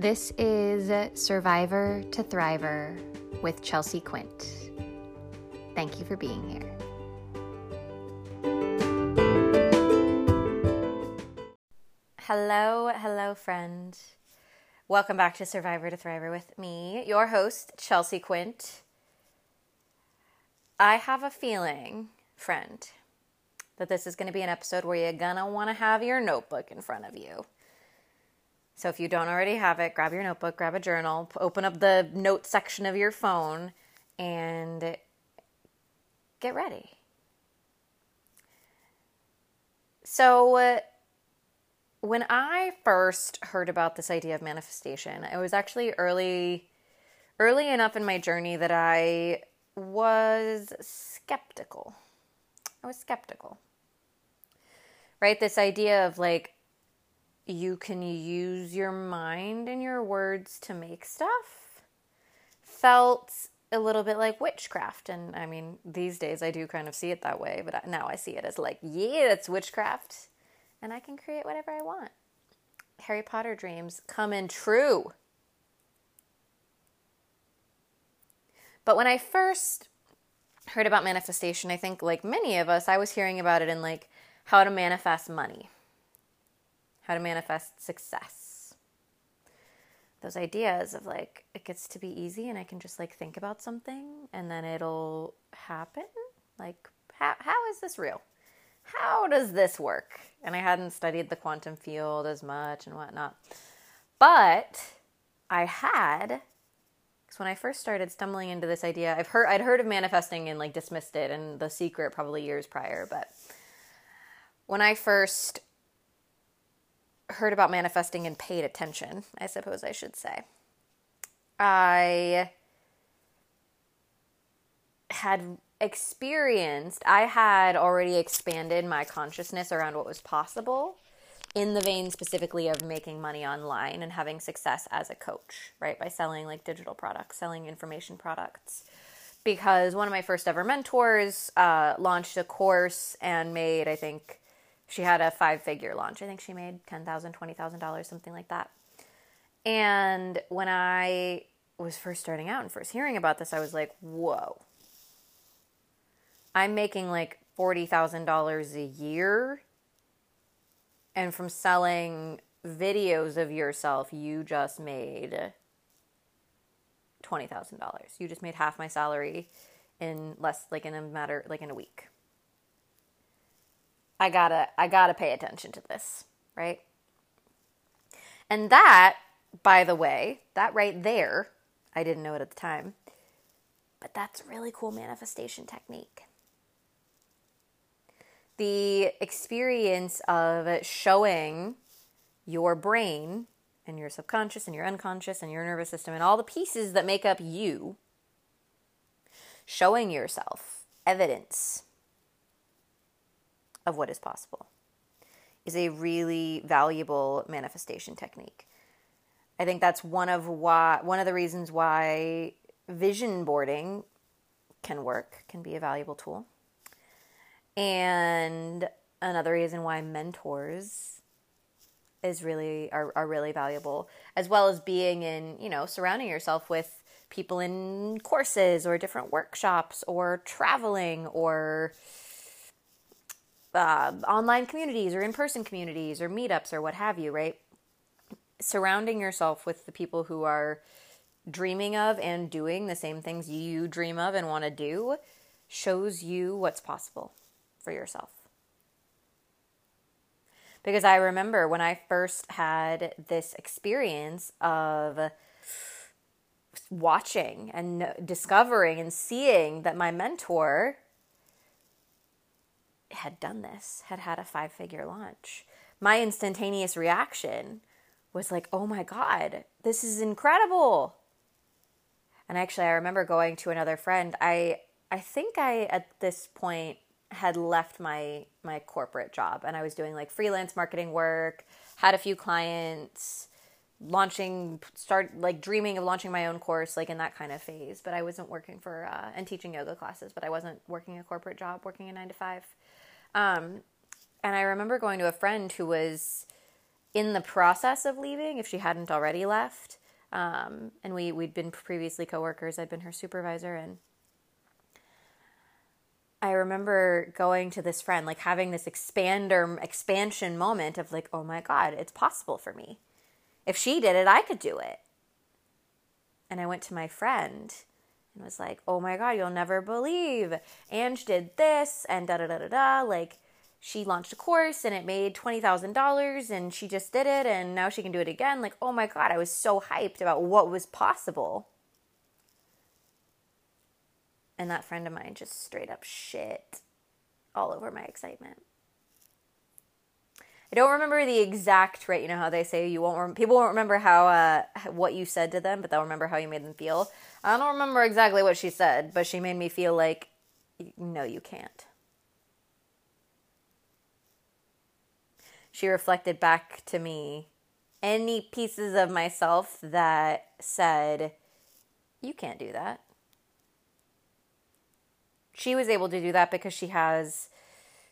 This is Survivor to Thriver with Chelsea Quint. Thank you for being here. Hello, hello, friend. Welcome back to Survivor to Thriver with me, your host, Chelsea Quint. I have a feeling, friend, that this is going to be an episode where you're going to want to have your notebook in front of you so if you don't already have it, grab your notebook, grab a journal, open up the note section of your phone, and get ready. So, uh, when I first heard about this idea of manifestation, it was actually early early enough in my journey that I was skeptical. I was skeptical. Right? This idea of like you can use your mind and your words to make stuff felt a little bit like witchcraft. And I mean, these days I do kind of see it that way, but now I see it as like, yeah, it's witchcraft. And I can create whatever I want. Harry Potter dreams coming true. But when I first heard about manifestation, I think, like many of us, I was hearing about it in like how to manifest money how to manifest success. Those ideas of like, it gets to be easy and I can just like think about something and then it'll happen. Like, how, how is this real? How does this work? And I hadn't studied the quantum field as much and whatnot. But I had because when I first started stumbling into this idea, I've heard I'd heard of manifesting and like dismissed it and the secret probably years prior, but when I first heard about manifesting and paid attention, I suppose I should say. I had experienced, I had already expanded my consciousness around what was possible in the vein specifically of making money online and having success as a coach, right? By selling like digital products, selling information products. Because one of my first ever mentors uh, launched a course and made, I think, she had a five figure launch. I think she made $10,000, $20,000, something like that. And when I was first starting out and first hearing about this, I was like, whoa. I'm making like $40,000 a year. And from selling videos of yourself, you just made $20,000. You just made half my salary in less, like in a matter, like in a week. I gotta I gotta pay attention to this, right? And that, by the way, that right there, I didn't know it at the time, but that's a really cool manifestation technique. The experience of showing your brain and your subconscious and your unconscious and your nervous system and all the pieces that make up you, showing yourself evidence of what is possible is a really valuable manifestation technique. I think that's one of why one of the reasons why vision boarding can work, can be a valuable tool. And another reason why mentors is really are, are really valuable, as well as being in, you know, surrounding yourself with people in courses or different workshops or traveling or uh, online communities or in person communities or meetups or what have you, right? Surrounding yourself with the people who are dreaming of and doing the same things you dream of and want to do shows you what's possible for yourself. Because I remember when I first had this experience of watching and discovering and seeing that my mentor had done this, had had a five figure launch. My instantaneous reaction was like, oh my God, this is incredible. And actually, I remember going to another friend. I, I think I, at this point, had left my my corporate job and I was doing like freelance marketing work, had a few clients, launching start like dreaming of launching my own course like in that kind of phase, but I wasn't working for uh, and teaching yoga classes, but I wasn't working a corporate job, working a 9 to 5. Um, and I remember going to a friend who was in the process of leaving, if she hadn't already left, um, and we we'd been previously coworkers. I'd been her supervisor, and I remember going to this friend, like having this expander expansion moment of like, oh my god, it's possible for me. If she did it, I could do it. And I went to my friend and was like, oh my god, you'll never believe, Ange did this and da da da da da, like she launched a course and it made $20,000 and she just did it and now she can do it again. Like, oh my God, I was so hyped about what was possible. And that friend of mine just straight up shit all over my excitement. I don't remember the exact right. You know how they say you won't. Rem- people won't remember how uh, what you said to them, but they'll remember how you made them feel. I don't remember exactly what she said, but she made me feel like, no, you can't. she reflected back to me any pieces of myself that said, You can't do that. She was able to do that because she has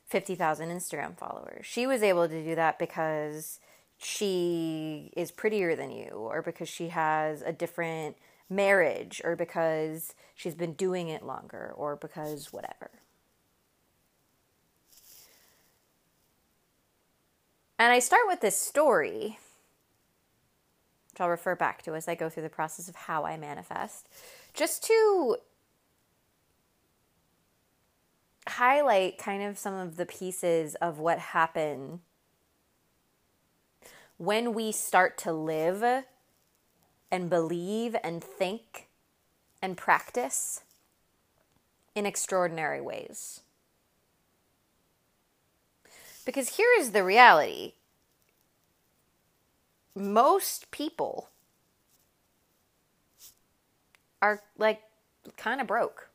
50,000 Instagram followers. She was able to do that because she is prettier than you, or because she has a different marriage, or because she's been doing it longer, or because whatever. And I start with this story, which I'll refer back to as I go through the process of how I manifest, just to highlight kind of some of the pieces of what happen when we start to live and believe and think and practice in extraordinary ways. Because here is the reality most people are like kind of broke.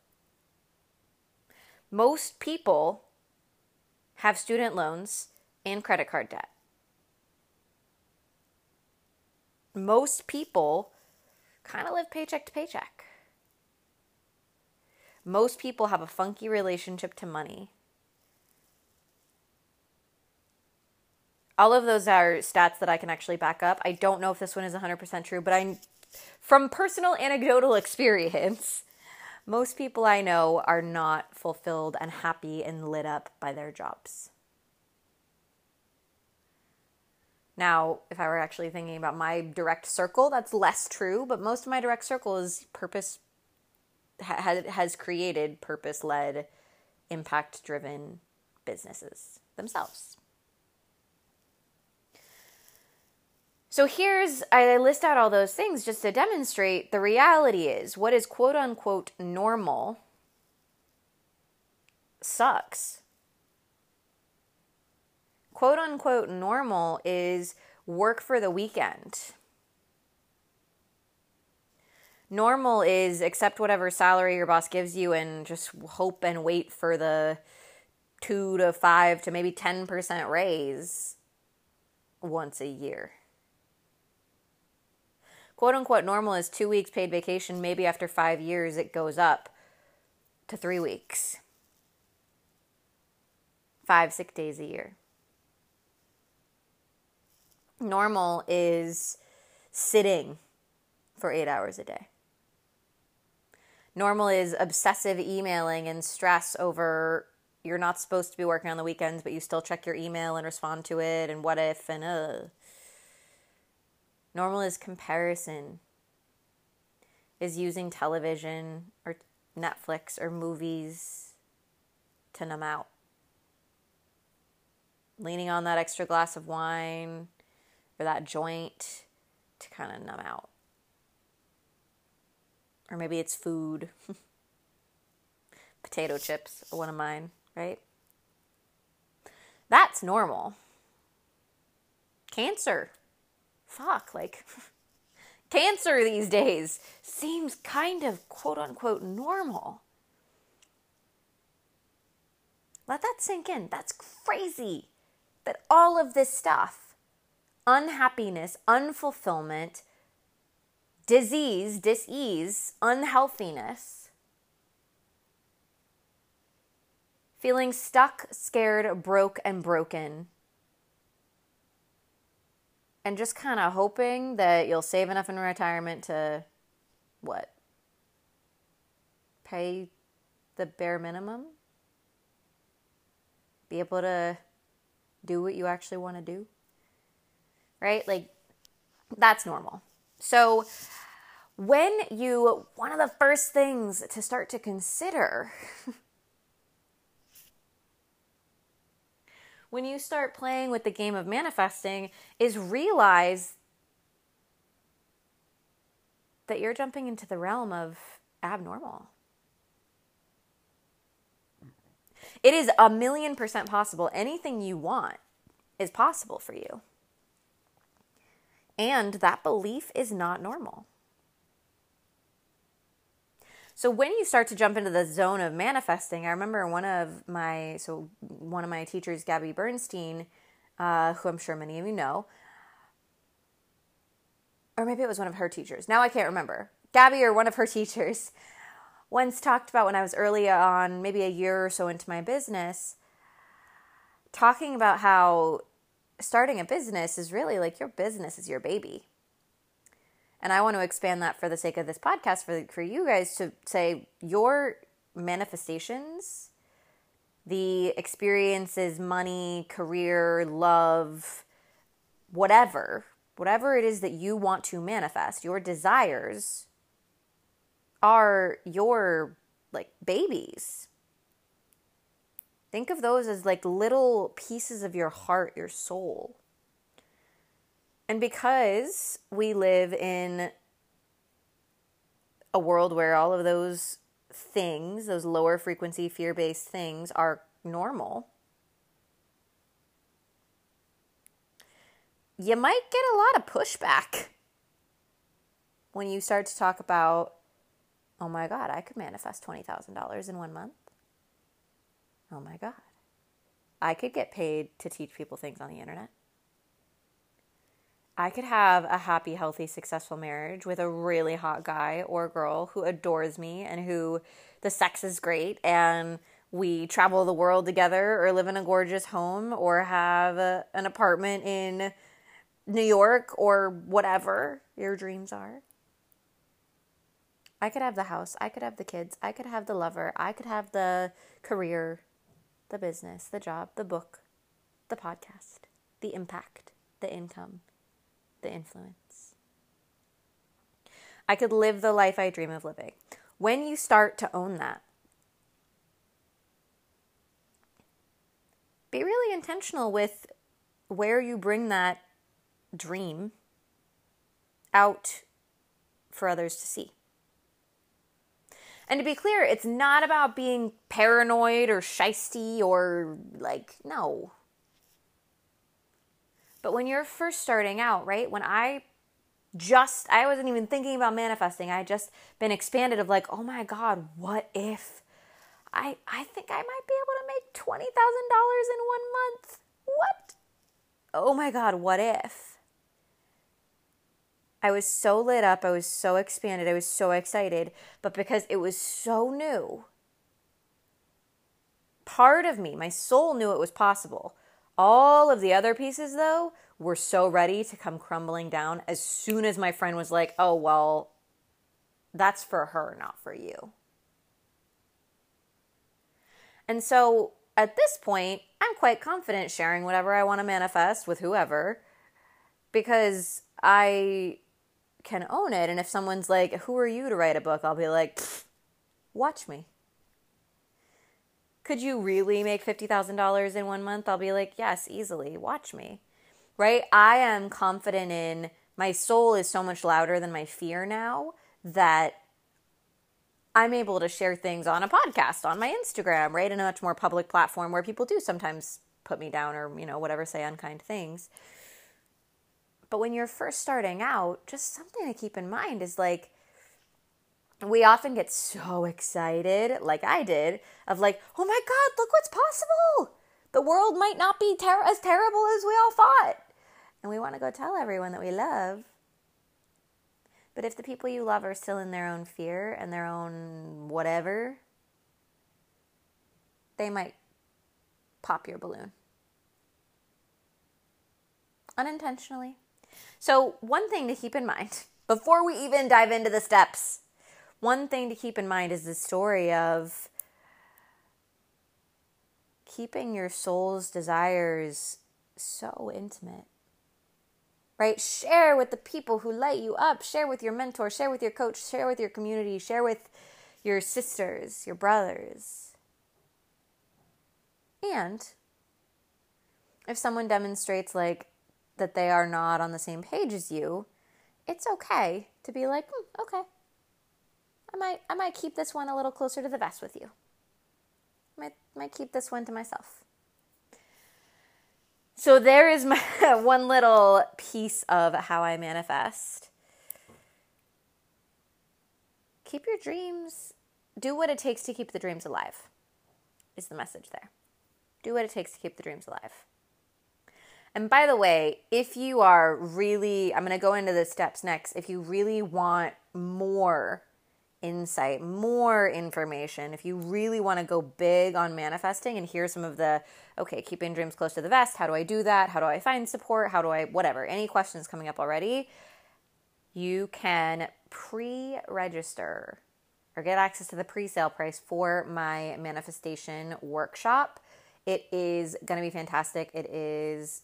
Most people have student loans and credit card debt. Most people kind of live paycheck to paycheck. Most people have a funky relationship to money. all of those are stats that I can actually back up. I don't know if this one is 100% true, but I from personal anecdotal experience, most people I know are not fulfilled and happy and lit up by their jobs. Now, if I were actually thinking about my direct circle, that's less true, but most of my direct circle is purpose has created purpose-led, impact-driven businesses themselves. So here's, I list out all those things just to demonstrate the reality is what is quote unquote normal sucks. Quote unquote normal is work for the weekend. Normal is accept whatever salary your boss gives you and just hope and wait for the two to five to maybe 10% raise once a year quote unquote normal is two weeks paid vacation. Maybe after five years, it goes up to three weeks, five sick days a year. Normal is sitting for eight hours a day. Normal is obsessive emailing and stress over you're not supposed to be working on the weekends, but you still check your email and respond to it, and what if, and uh. Normal is comparison, is using television or Netflix or movies to numb out. Leaning on that extra glass of wine or that joint to kind of numb out. Or maybe it's food. Potato chips one of mine, right? That's normal. Cancer fuck, like cancer these days seems kind of quote unquote normal. Let that sink in. That's crazy that all of this stuff, unhappiness, unfulfillment, disease, disease, unhealthiness, feeling stuck, scared, broke, and broken and just kind of hoping that you'll save enough in retirement to what? Pay the bare minimum? Be able to do what you actually want to do? Right? Like, that's normal. So, when you, one of the first things to start to consider when you start playing with the game of manifesting is realize that you're jumping into the realm of abnormal. It is a million percent possible. Anything you want is possible for you. And that belief is not normal. So when you start to jump into the zone of manifesting, I remember one of my so one of my teachers, Gabby Bernstein, uh, who I'm sure many of you know, or maybe it was one of her teachers. Now I can't remember. Gabby or one of her teachers once talked about when I was early on, maybe a year or so into my business, talking about how starting a business is really like your business is your baby. And I want to expand that for the sake of this podcast for, for you guys to say your manifestations, the experiences, money, career, love, whatever, whatever it is that you want to manifest, your desires are your like babies. Think of those as like little pieces of your heart, your soul. And because we live in a world where all of those things, those lower frequency fear based things, are normal, you might get a lot of pushback when you start to talk about, oh my God, I could manifest $20,000 in one month. Oh my God. I could get paid to teach people things on the internet. I could have a happy, healthy, successful marriage with a really hot guy or girl who adores me and who the sex is great and we travel the world together or live in a gorgeous home or have a, an apartment in New York or whatever your dreams are. I could have the house, I could have the kids, I could have the lover, I could have the career, the business, the job, the book, the podcast, the impact, the income the influence. I could live the life I dream of living. When you start to own that, be really intentional with where you bring that dream out for others to see. And to be clear, it's not about being paranoid or shisty or like, no, but when you're first starting out, right? When I just I wasn't even thinking about manifesting. I just been expanded of like, "Oh my god, what if I I think I might be able to make $20,000 in 1 month." What? Oh my god, what if? I was so lit up, I was so expanded, I was so excited, but because it was so new, part of me, my soul knew it was possible. All of the other pieces, though, were so ready to come crumbling down as soon as my friend was like, oh, well, that's for her, not for you. And so at this point, I'm quite confident sharing whatever I want to manifest with whoever because I can own it. And if someone's like, who are you to write a book? I'll be like, watch me could you really make $50,000 in one month? I'll be like, yes, easily. Watch me. Right? I am confident in my soul is so much louder than my fear now that I'm able to share things on a podcast, on my Instagram, right? In a much more public platform where people do sometimes put me down or, you know, whatever, say unkind things. But when you're first starting out, just something to keep in mind is like, we often get so excited, like I did, of like, oh my God, look what's possible. The world might not be ter- as terrible as we all thought. And we want to go tell everyone that we love. But if the people you love are still in their own fear and their own whatever, they might pop your balloon. Unintentionally. So, one thing to keep in mind before we even dive into the steps, one thing to keep in mind is the story of keeping your soul's desires so intimate. Right? Share with the people who light you up. Share with your mentor. Share with your coach. Share with your community. Share with your sisters, your brothers. And if someone demonstrates like that they are not on the same page as you, it's okay to be like, hmm, okay. I might I might keep this one a little closer to the vest with you. Might might keep this one to myself. So there is my one little piece of how I manifest. Keep your dreams, do what it takes to keep the dreams alive. Is the message there. Do what it takes to keep the dreams alive. And by the way, if you are really, I'm going to go into the steps next. If you really want more insight, more information, if you really want to go big on manifesting and hear some of the, okay, keeping dreams close to the vest, how do I do that? How do I find support? How do I, whatever, any questions coming up already, you can pre register or get access to the pre sale price for my manifestation workshop. It is going to be fantastic. It is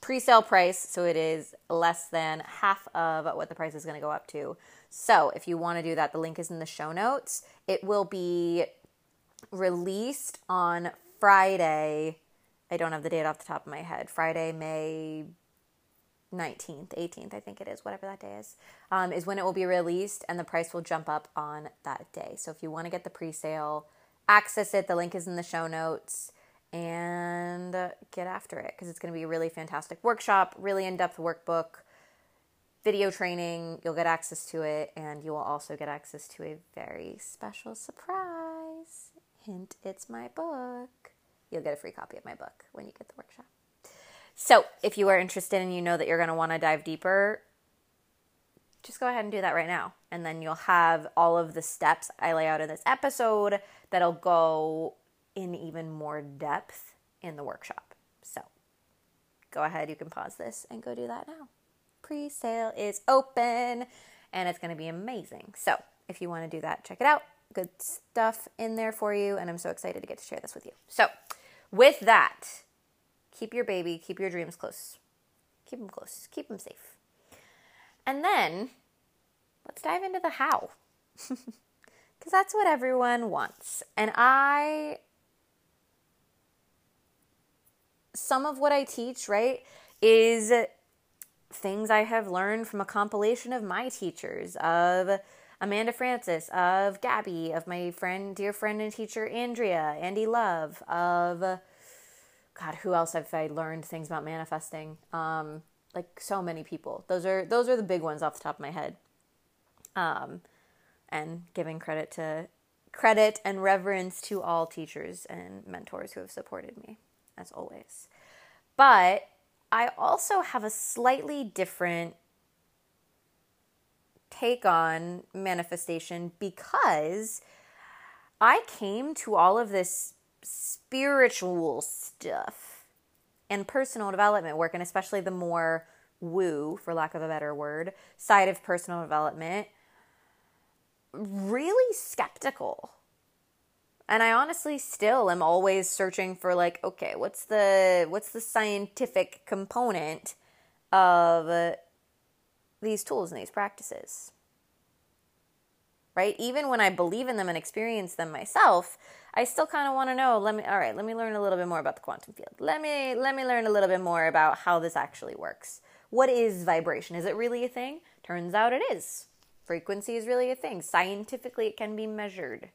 pre-sale price, so it is less than half of what the price is going to go up to. So, if you want to do that, the link is in the show notes. It will be released on Friday. I don't have the date off the top of my head. Friday, May 19th, 18th, I think it is, whatever that day is, um, is when it will be released and the price will jump up on that day. So if you want to get the pre sale, access it. The link is in the show notes and get after it because it's going to be a really fantastic workshop, really in depth workbook, video training. You'll get access to it, and you will also get access to a very special surprise. Hint, it's my book. You'll get a free copy of my book when you get the workshop. So, if you are interested and you know that you're going to want to dive deeper, just go ahead and do that right now. And then you'll have all of the steps I lay out in this episode that'll go in even more depth in the workshop. So go ahead, you can pause this and go do that now. Pre sale is open and it's going to be amazing. So if you want to do that, check it out. Good stuff in there for you, and I'm so excited to get to share this with you. So, with that, keep your baby, keep your dreams close. Keep them close, keep them safe. And then let's dive into the how. Because that's what everyone wants. And I some of what I teach, right, is things I have learned from a compilation of my teachers, of Amanda Frances, of Gabby, of my friend, dear friend and teacher Andrea, Andy Love, of God, who else have I learned things about manifesting? Um, like so many people. Those are those are the big ones off the top of my head. Um, and giving credit to credit and reverence to all teachers and mentors who have supported me as always. But I also have a slightly different take on manifestation because I came to all of this spiritual stuff and personal development work, and especially the more woo, for lack of a better word, side of personal development, really skeptical and I honestly still am always searching for like okay, what's the what's the scientific component of these tools and these practices? Right? Even when I believe in them and experience them myself, I still kind of want to know, let me all right, let me learn a little bit more about the quantum field. Let me let me learn a little bit more about how this actually works. What is vibration? Is it really a thing? Turns out it is. Frequency is really a thing. Scientifically it can be measured.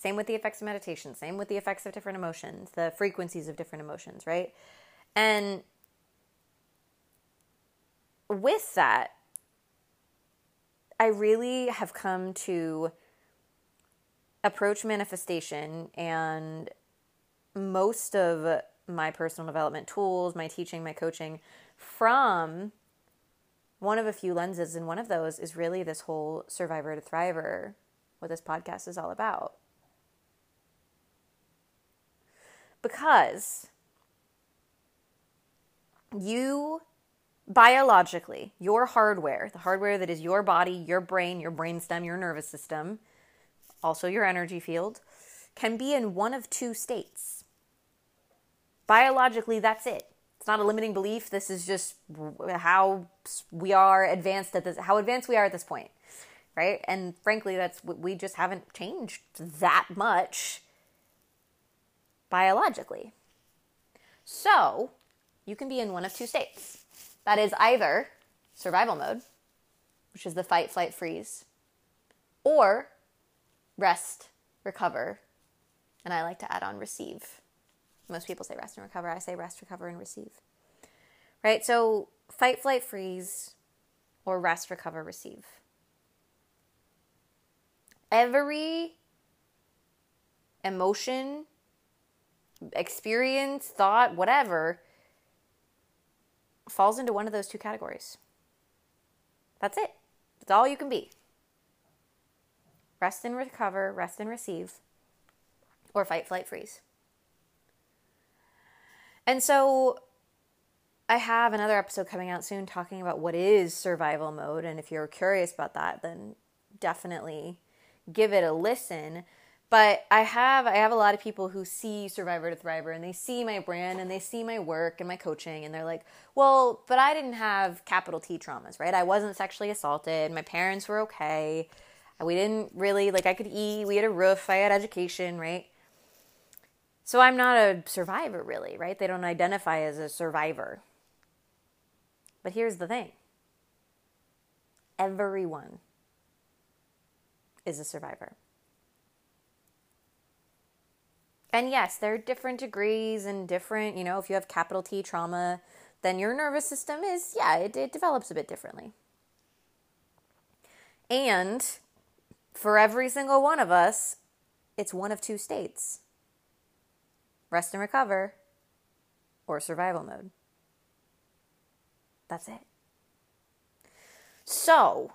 Same with the effects of meditation, same with the effects of different emotions, the frequencies of different emotions, right? And with that, I really have come to approach manifestation and most of my personal development tools, my teaching, my coaching from one of a few lenses. And one of those is really this whole survivor to thriver, what this podcast is all about. Because you biologically, your hardware, the hardware that is your body, your brain, your brainstem, your nervous system, also your energy field, can be in one of two states. Biologically, that's it. It's not a limiting belief. This is just how we are advanced at this, how advanced we are at this point, right? And frankly, that's we just haven't changed that much biologically. So, you can be in one of two states. That is either survival mode, which is the fight, flight, freeze, or rest, recover, and I like to add on receive. Most people say rest and recover. I say rest, recover, and receive. Right? So, fight, flight, freeze, or rest, recover, receive. Every emotion, experience, thought, whatever falls into one of those two categories. That's it. That's all you can be. Rest and recover, rest and receive, or fight, flight, freeze. And so I have another episode coming out soon talking about what is survival mode. And if you're curious about that, then definitely give it a listen but I have I have a lot of people who see Survivor to Thriver and they see my brand and they see my work and my coaching and they're like, "Well, but I didn't have capital T traumas, right? I wasn't sexually assaulted. My parents were okay. We didn't really like I could eat, we had a roof, I had education, right? So I'm not a survivor really, right? They don't identify as a survivor. But here's the thing. Everyone is a survivor. And yes, there are different degrees and different, you know, if you have capital T trauma, then your nervous system is, yeah, it, it develops a bit differently. And for every single one of us, it's one of two states rest and recover or survival mode. That's it. So,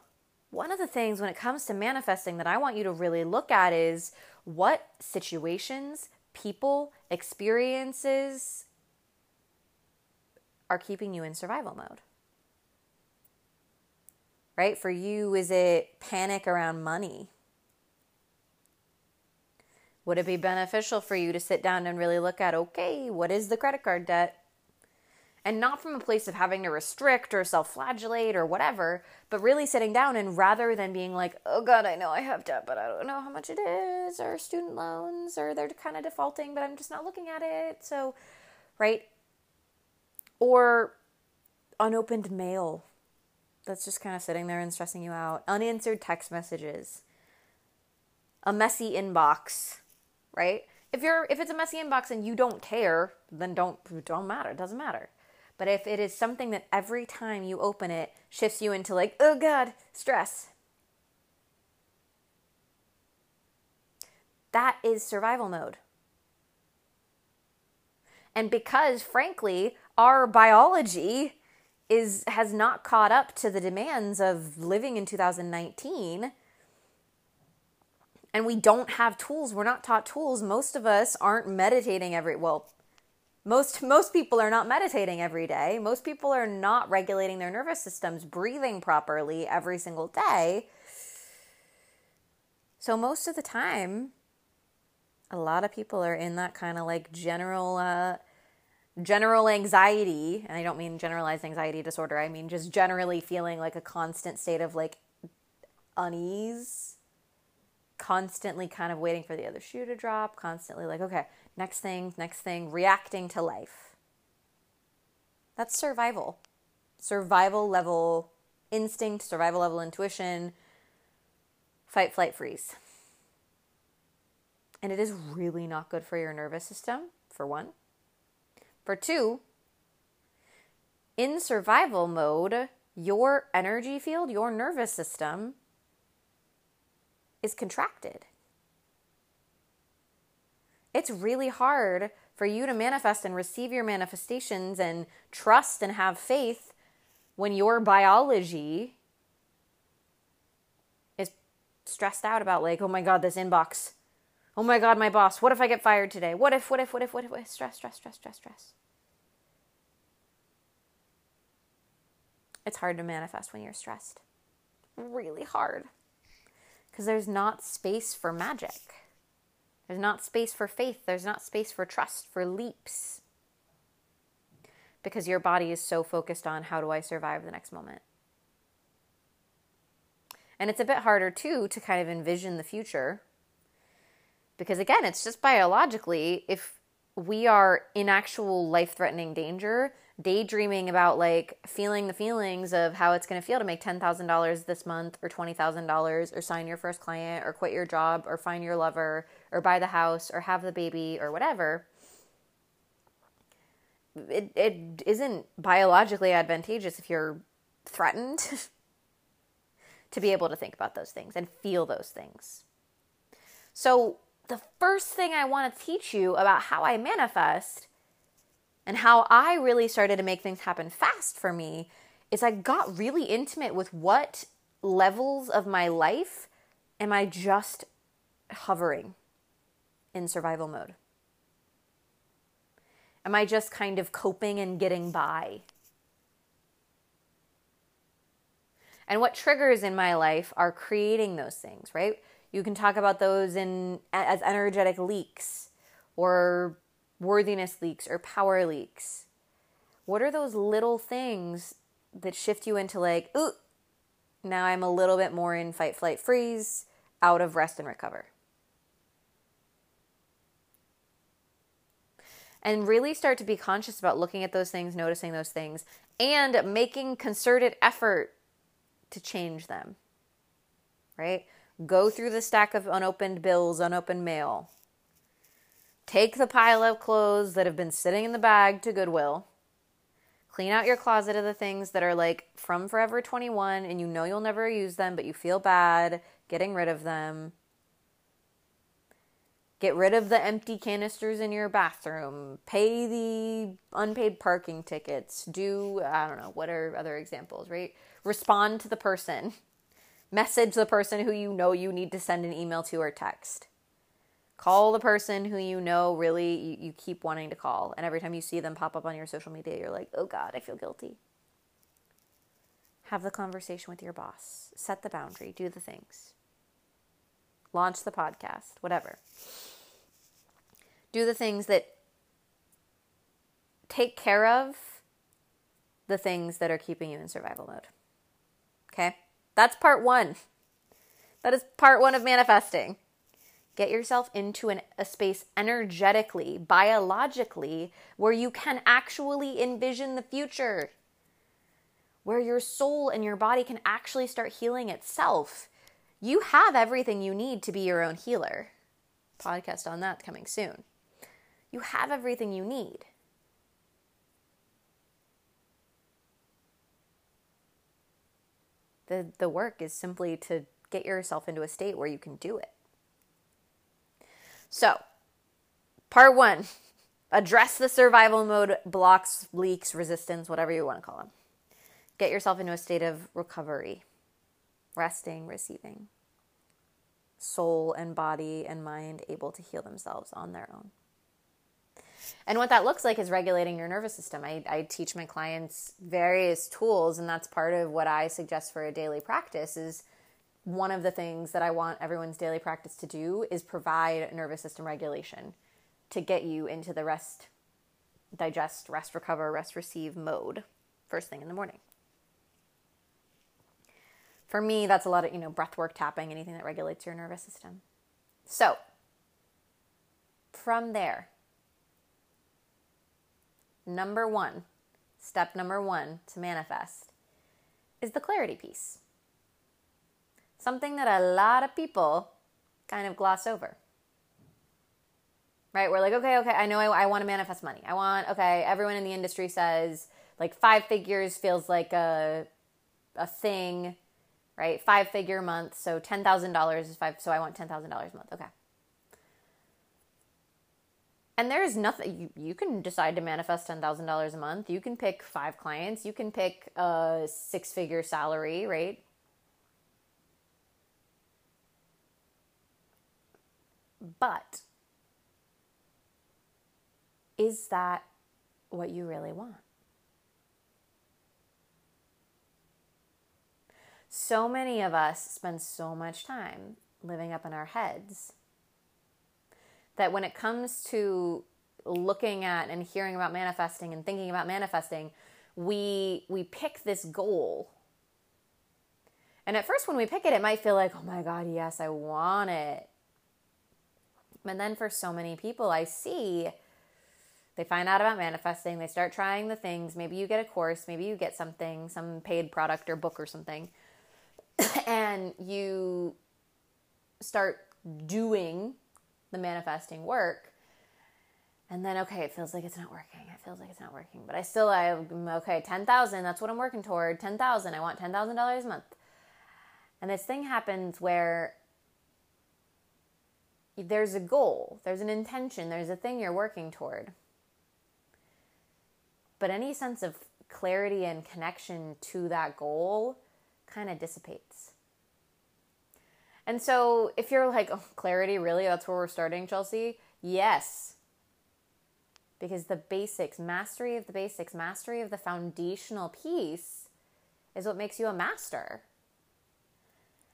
one of the things when it comes to manifesting that I want you to really look at is what situations people, experiences are keeping you in survival mode. Right? For you, is it panic around money? Would it be beneficial for you to sit down and really look at, okay, what is the credit card debt? And not from a place of having to restrict or self flagellate or whatever, but really sitting down and rather than being like, oh God, I know I have debt, but I don't know how much it is, or student loans, or they're kind of defaulting, but I'm just not looking at it. So, right? Or unopened mail that's just kind of sitting there and stressing you out, unanswered text messages, a messy inbox, right? If you're if it's a messy inbox and you don't care, then don't don't matter. It doesn't matter. But if it is something that every time you open it shifts you into like, oh God, stress, that is survival mode. And because, frankly, our biology is has not caught up to the demands of living in 2019 and we don't have tools we're not taught tools most of us aren't meditating every well most most people are not meditating every day. Most people are not regulating their nervous systems, breathing properly every single day. So most of the time, a lot of people are in that kind of like general uh, general anxiety, and I don't mean generalized anxiety disorder. I mean just generally feeling like a constant state of like unease, constantly kind of waiting for the other shoe to drop, constantly like, okay, next thing, next thing, reacting to life. That's survival. Survival level instinct, survival level intuition, fight, flight, freeze. And it is really not good for your nervous system, for one. For two, in survival mode, your energy field, your nervous system is contracted it's really hard for you to manifest and receive your manifestations and trust and have faith when your biology is stressed out about like oh my god this inbox oh my god my boss what if i get fired today what if what if what if what if, what if? stress stress stress stress stress it's hard to manifest when you're stressed. Really hard. Because there's not space for magic. There's not space for faith. There's not space for trust, for leaps. Because your body is so focused on how do I survive the next moment. And it's a bit harder too to kind of envision the future. Because again, it's just biologically, if we are in actual life threatening danger, daydreaming about like feeling the feelings of how it's going to feel to make $10,000 this month or $20,000 or sign your first client or quit your job or find your lover or buy the house or have the baby or whatever. It, it isn't biologically advantageous if you're threatened to be able to think about those things and feel those things. So, the first thing I want to teach you about how I manifest and how I really started to make things happen fast for me is I got really intimate with what levels of my life am I just hovering in survival mode? Am I just kind of coping and getting by? And what triggers in my life are creating those things, right? You can talk about those in as energetic leaks or worthiness leaks or power leaks. What are those little things that shift you into like, ooh, now I'm a little bit more in fight, flight, freeze, out of rest and recover? And really start to be conscious about looking at those things, noticing those things, and making concerted effort to change them. Right? Go through the stack of unopened bills, unopened mail. Take the pile of clothes that have been sitting in the bag to Goodwill. Clean out your closet of the things that are like from Forever 21 and you know you'll never use them, but you feel bad getting rid of them. Get rid of the empty canisters in your bathroom. Pay the unpaid parking tickets. Do, I don't know, what are other examples, right? Respond to the person Message the person who you know you need to send an email to or text. Call the person who you know really you, you keep wanting to call. And every time you see them pop up on your social media, you're like, oh God, I feel guilty. Have the conversation with your boss. Set the boundary. Do the things. Launch the podcast, whatever. Do the things that take care of the things that are keeping you in survival mode. Okay? That's part one. That is part one of manifesting. Get yourself into an, a space energetically, biologically, where you can actually envision the future, where your soul and your body can actually start healing itself. You have everything you need to be your own healer. Podcast on that coming soon. You have everything you need. The, the work is simply to get yourself into a state where you can do it. So, part one address the survival mode blocks, leaks, resistance, whatever you want to call them. Get yourself into a state of recovery, resting, receiving. Soul and body and mind able to heal themselves on their own. And what that looks like is regulating your nervous system. I, I teach my clients various tools, and that's part of what I suggest for a daily practice is one of the things that I want everyone's daily practice to do is provide nervous system regulation to get you into the rest, digest, rest, recover, rest, receive mode first thing in the morning. For me, that's a lot of, you know, breath work, tapping, anything that regulates your nervous system. So, from there, number one, step number one to manifest is the clarity piece. Something that a lot of people kind of gloss over. Right? We're like, okay, okay, I know I, I want to manifest money. I want, okay, everyone in the industry says like five figures feels like a, a thing, right? Five figure month. So $10,000 is five. So I want $10,000 a month. Okay. And there's nothing, you, you can decide to manifest $10,000 a month. You can pick five clients. You can pick a six figure salary, right? But is that what you really want? So many of us spend so much time living up in our heads that when it comes to looking at and hearing about manifesting and thinking about manifesting, we we pick this goal. And at first when we pick it, it might feel like, "Oh my god, yes, I want it." But then for so many people I see they find out about manifesting, they start trying the things, maybe you get a course, maybe you get something, some paid product or book or something. and you start doing the manifesting work. And then okay it feels like it's not working. It feels like it's not working. But i still I'm okay 10000 that's what i'm working toward. 10000 i want $10000 a month. And this thing happens where there's a goal there's an intention there's a thing you're working toward but any sense of clarity and connection to that goal kind of dissipates and so if you're like, oh, clarity, really? That's where we're starting, Chelsea? Yes. Because the basics, mastery of the basics, mastery of the foundational piece is what makes you a master.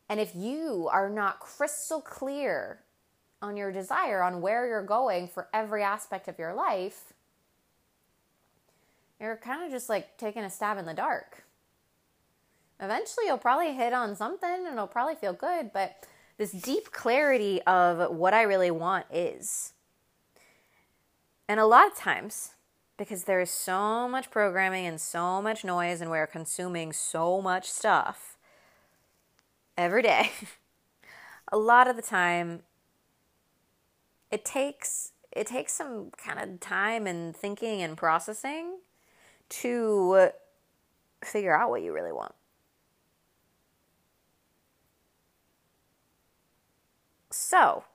And if you are not crystal clear on your desire, on where you're going for every aspect of your life, you're kind of just like taking a stab in the dark eventually you'll probably hit on something and it'll probably feel good, but this deep clarity of what I really want is. And a lot of times, because there is so much programming and so much noise, and we're consuming so much stuff every day, a lot of the time, it takes it takes some kind of time and thinking and processing to figure out what you really want. So,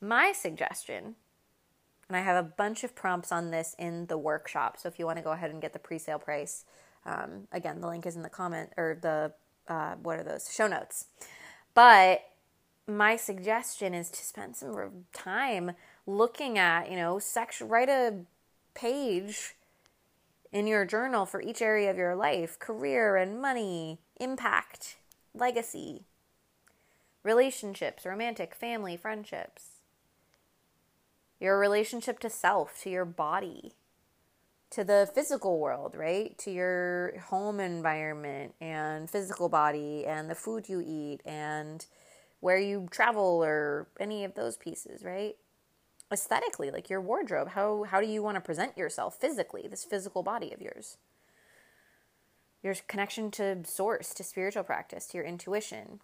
my suggestion, and I have a bunch of prompts on this in the workshop. So if you want to go ahead and get the pre-sale price, um, again, the link is in the comment or the uh, what are those show notes. But my suggestion is to spend some time looking at, you know, section, write a page in your journal for each area of your life career and money, impact, legacy, relationships, romantic, family, friendships, your relationship to self, to your body, to the physical world, right? To your home environment and physical body and the food you eat and where you travel or any of those pieces, right? Aesthetically, like your wardrobe, how how do you want to present yourself physically, this physical body of yours? Your connection to source, to spiritual practice, to your intuition,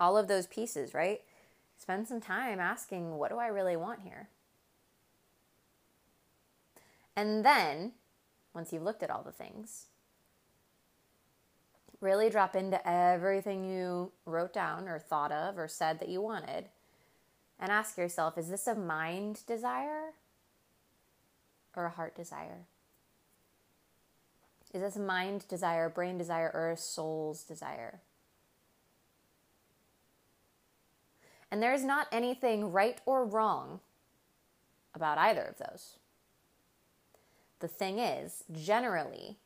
all of those pieces, right? Spend some time asking, what do I really want here? And then, once you've looked at all the things, really drop into everything you wrote down or thought of or said that you wanted and ask yourself is this a mind desire or a heart desire? Is this a mind desire, brain desire, or a soul's desire? And there is not anything right or wrong about either of those. The thing is, generally,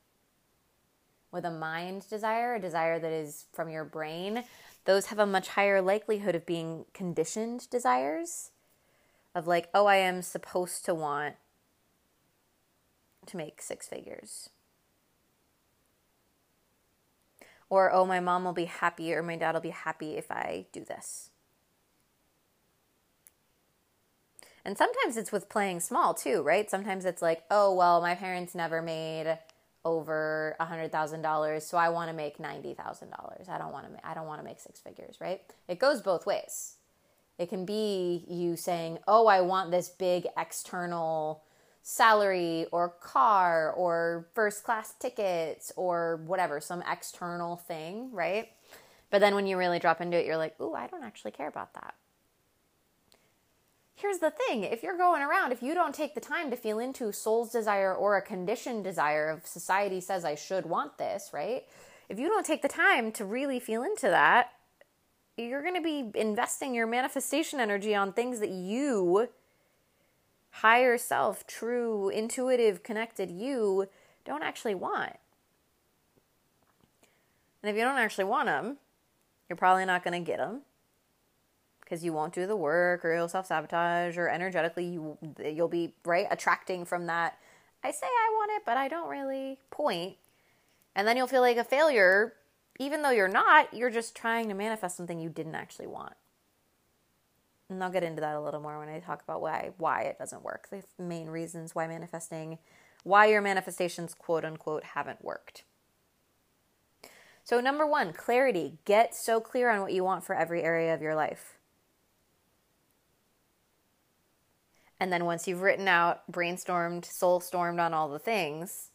with a mind desire, a desire that is from your brain, those have a much higher likelihood of being conditioned desires of like, oh, I am supposed to want to make six figures. Or, oh, my mom will be happy or my dad will be happy if I do this. And sometimes it's with playing small too, right? Sometimes it's like, oh, well, my parents never made over a hundred thousand dollars, so I want to make ninety thousand dollars. I don't want to. I don't want to make six figures, right? It goes both ways. It can be you saying, "Oh, I want this big external salary or car or first class tickets or whatever, some external thing, right?" But then when you really drop into it, you're like, "Ooh, I don't actually care about that." Here's the thing if you're going around, if you don't take the time to feel into soul's desire or a conditioned desire of society says I should want this, right? If you don't take the time to really feel into that, you're going to be investing your manifestation energy on things that you, higher self, true, intuitive, connected you, don't actually want. And if you don't actually want them, you're probably not going to get them because you won't do the work or you'll self-sabotage or energetically you you'll be right attracting from that I say I want it but I don't really. And then you'll feel like a failure even though you're not, you're just trying to manifest something you didn't actually want. And I'll get into that a little more when I talk about why why it doesn't work. The main reasons why manifesting why your manifestations quote unquote haven't worked. So number 1, clarity. Get so clear on what you want for every area of your life. And then once you've written out, brainstormed, soul stormed on all the things,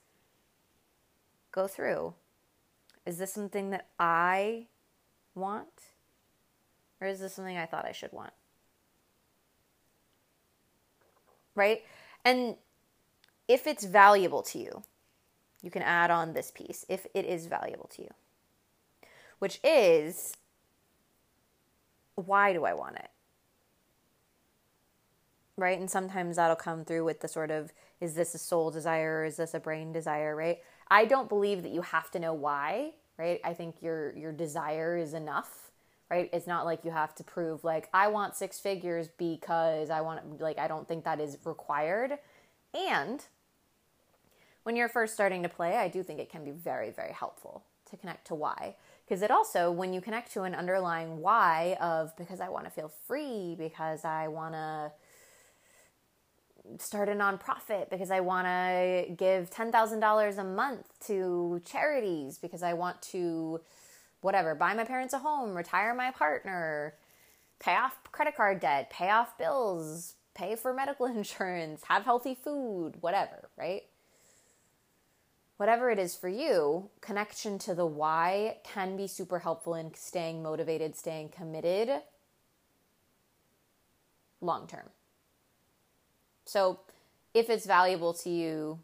go through. Is this something that I want? Or is this something I thought I should want? Right? And if it's valuable to you, you can add on this piece if it is valuable to you, which is why do I want it? Right? And sometimes that'll come through with the sort of is this a soul desire or is this a brain desire, right? I don't believe that you have to know why, right? I think your your desire is enough, right? It's not like you have to prove like I want six figures because I want like I don't think that is required. And when you're first starting to play, I do think it can be very very helpful to connect to why because it also when you connect to an underlying why of because I want to feel free, because I want to start a nonprofit because I want to give $10,000 a month to charities because I want to whatever, buy my parents a home, retire my partner, pay off credit card debt, pay off bills, pay for medical insurance, have healthy food, whatever, right? Whatever it is for you, connection to the why can be super helpful in staying motivated, staying committed long term. So, if it's valuable to you,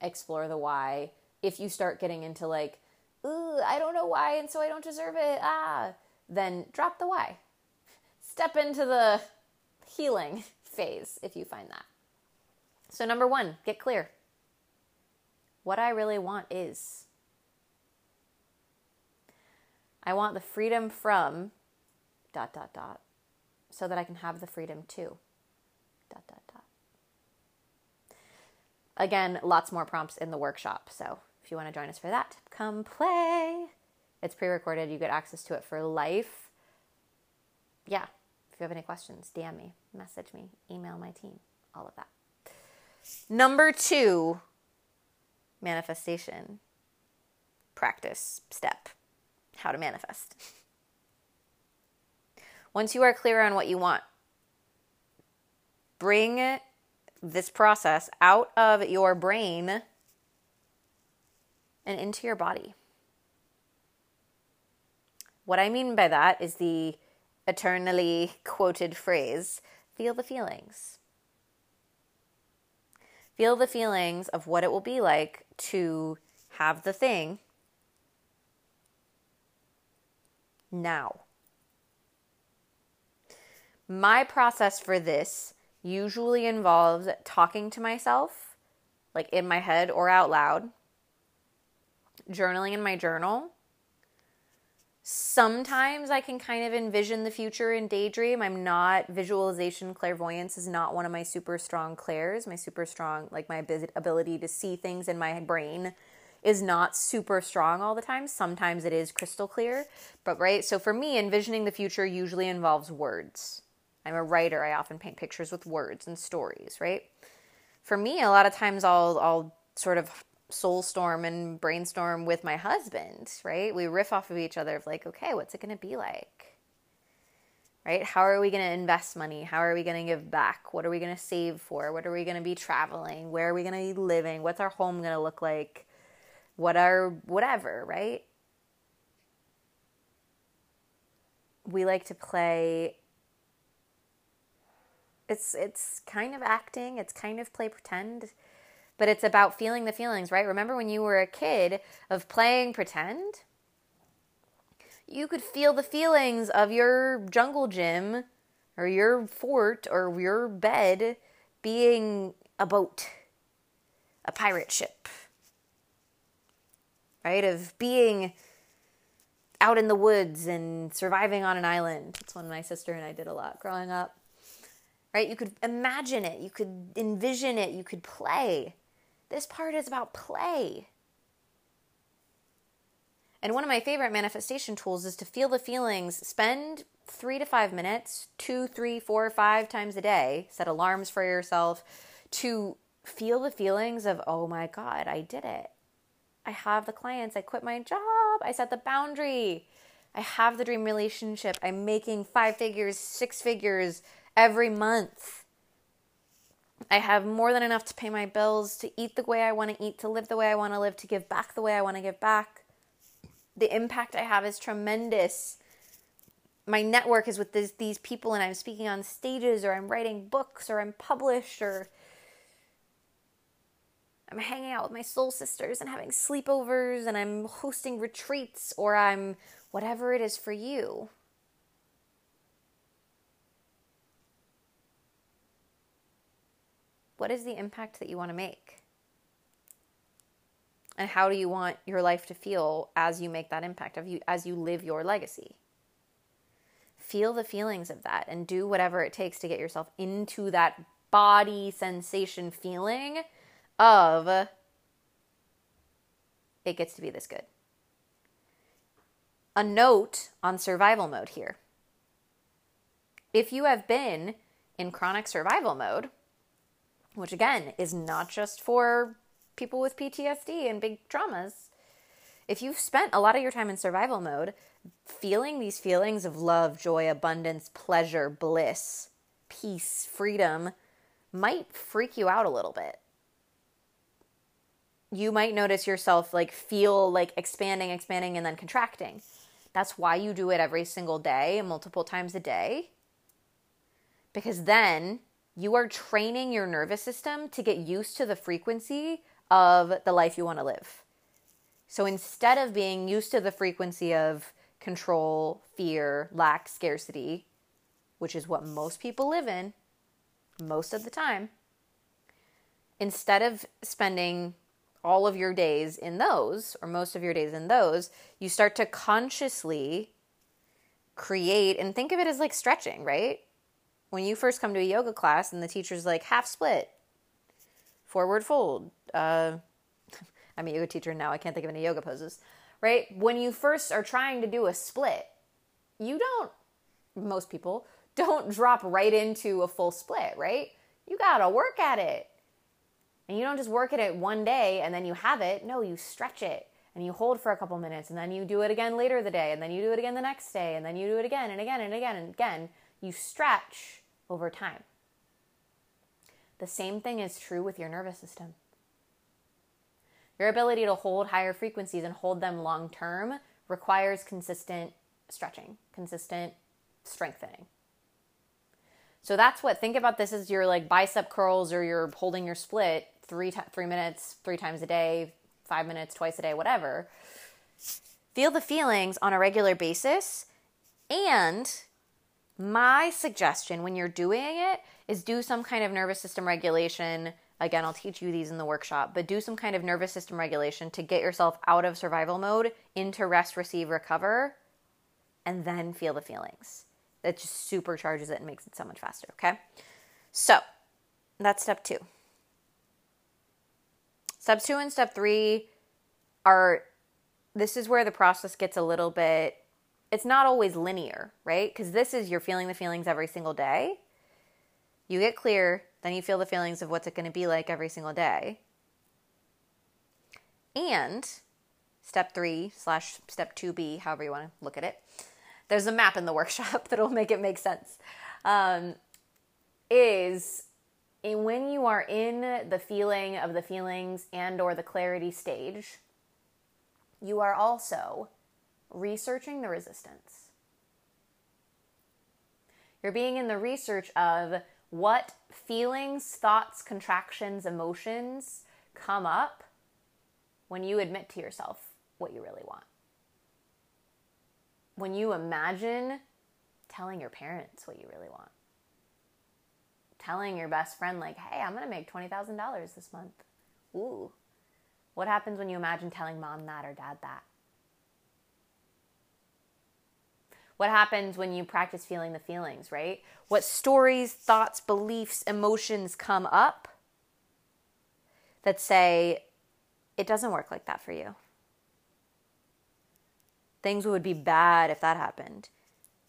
explore the why. If you start getting into like, Ooh, I don't know why, and so I don't deserve it, ah, then drop the why. Step into the healing phase if you find that. So, number one, get clear. What I really want is I want the freedom from dot dot dot so that I can have the freedom to dot dot dot. Again, lots more prompts in the workshop. So if you want to join us for that, come play. It's pre recorded, you get access to it for life. Yeah, if you have any questions, DM me, message me, email my team, all of that. Number two, manifestation practice step how to manifest. Once you are clear on what you want, bring this process out of your brain and into your body. What I mean by that is the eternally quoted phrase feel the feelings. Feel the feelings of what it will be like to have the thing now. My process for this usually involves talking to myself, like in my head or out loud, journaling in my journal. Sometimes I can kind of envision the future and daydream. I'm not visualization, clairvoyance is not one of my super strong clairs. My super strong, like my ability to see things in my brain is not super strong all the time. Sometimes it is crystal clear, but right. So for me, envisioning the future usually involves words. I'm a writer. I often paint pictures with words and stories, right? For me, a lot of times I'll I'll sort of soul storm and brainstorm with my husband, right? We riff off of each other of like, okay, what's it going to be like? Right? How are we going to invest money? How are we going to give back? What are we going to save for? What are we going to be traveling? Where are we going to be living? What's our home going to look like? What are whatever, right? We like to play it's it's kind of acting, it's kind of play pretend, but it's about feeling the feelings, right? Remember when you were a kid of playing pretend? You could feel the feelings of your jungle gym or your fort or your bed being a boat, a pirate ship, right? Of being out in the woods and surviving on an island. That's one my sister and I did a lot growing up. Right? You could imagine it, you could envision it, you could play. This part is about play. And one of my favorite manifestation tools is to feel the feelings. Spend three to five minutes, two, three, four, five times a day. Set alarms for yourself to feel the feelings of, oh my God, I did it. I have the clients. I quit my job. I set the boundary. I have the dream relationship. I'm making five figures, six figures every month. I have more than enough to pay my bills, to eat the way I want to eat, to live the way I want to live, to give back the way I want to give back. The impact I have is tremendous. My network is with this, these people, and I'm speaking on stages, or I'm writing books, or I'm published, or I'm hanging out with my soul sisters and having sleepovers and I'm hosting retreats or I'm whatever it is for you. What is the impact that you want to make? And how do you want your life to feel as you make that impact of you as you live your legacy? Feel the feelings of that and do whatever it takes to get yourself into that body sensation feeling of it gets to be this good. A note on survival mode here. If you have been in chronic survival mode, which again is not just for people with PTSD and big traumas, if you've spent a lot of your time in survival mode, feeling these feelings of love, joy, abundance, pleasure, bliss, peace, freedom might freak you out a little bit you might notice yourself like feel like expanding, expanding, and then contracting. That's why you do it every single day, multiple times a day. Because then you are training your nervous system to get used to the frequency of the life you want to live. So instead of being used to the frequency of control, fear, lack, scarcity, which is what most people live in most of the time, instead of spending all of your days in those, or most of your days in those, you start to consciously create and think of it as like stretching, right? When you first come to a yoga class and the teacher's like half split, forward fold. Uh, I'm a yoga teacher now. I can't think of any yoga poses, right? When you first are trying to do a split, you don't, most people don't drop right into a full split, right? You got to work at it. And you don't just work at it one day and then you have it. No, you stretch it and you hold for a couple minutes and then you do it again later the day and then you do it again the next day and then you do it again and again and again and again. You stretch over time. The same thing is true with your nervous system. Your ability to hold higher frequencies and hold them long term requires consistent stretching, consistent strengthening. So that's what think about this as your like bicep curls or you're holding your split three t- three minutes three times a day, five minutes twice a day, whatever. Feel the feelings on a regular basis, and my suggestion when you're doing it is do some kind of nervous system regulation. Again, I'll teach you these in the workshop, but do some kind of nervous system regulation to get yourself out of survival mode into rest, receive, recover, and then feel the feelings. That just supercharges it and makes it so much faster, okay? So, that's step two. Step two and step three are this is where the process gets a little bit it's not always linear, right? Because this is you're feeling the feelings every single day. You get clear, then you feel the feelings of what's it going to be like every single day. And step three slash step 2B, however you want to look at it, there's a map in the workshop that'll make it make sense. Um, is when you are in the feeling of the feelings and or the clarity stage, you are also researching the resistance. You're being in the research of what feelings, thoughts, contractions, emotions come up when you admit to yourself what you really want. When you imagine telling your parents what you really want telling your best friend, like, hey, I'm to make $20,000 this month. Ooh. What happens when you imagine telling mom that or dad that? What happens when you practice feeling the feelings, right? What stories, thoughts, beliefs, emotions come up that say, it doesn't work like that for you. Things would be bad if that happened.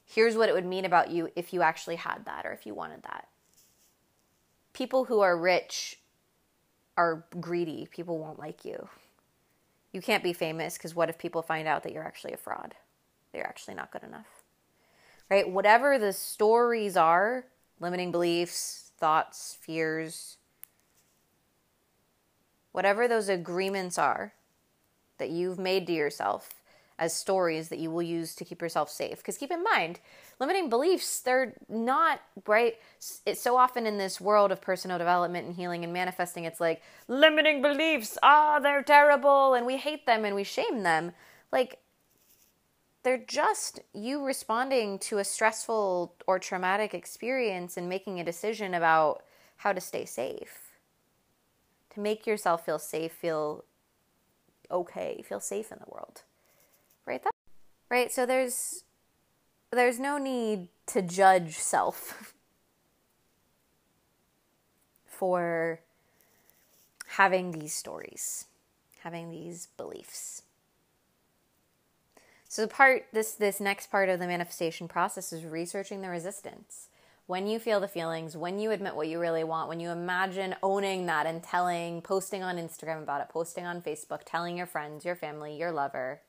Here's what it would mean about you if you actually had that or if you wanted that. People who are rich are greedy. People won't like you. You can't be famous because what if people find out that you're actually a fraud? They're actually not good enough. Right? Whatever the stories are, limiting beliefs, thoughts, fears, whatever those agreements are that you've made to yourself as stories that you will use to keep yourself safe. Because keep in mind, limiting beliefs, they're not, right? It's so often in this world of personal development and healing and manifesting, it's like, limiting beliefs, ah, oh, they're terrible, and we hate them and we shame them. Like, they're just you responding to a stressful or traumatic experience and making a decision about how to stay safe to make yourself feel safe, feel okay, feel safe in the world. Right? That, right? So there's there's no need to judge self for having these stories, having these beliefs. So the part this this next part of the manifestation process is researching the resistance when you feel the feelings, when you admit what you really want, when you imagine owning that and telling, posting on Instagram about it, posting on Facebook, telling your friends, your family, your lover,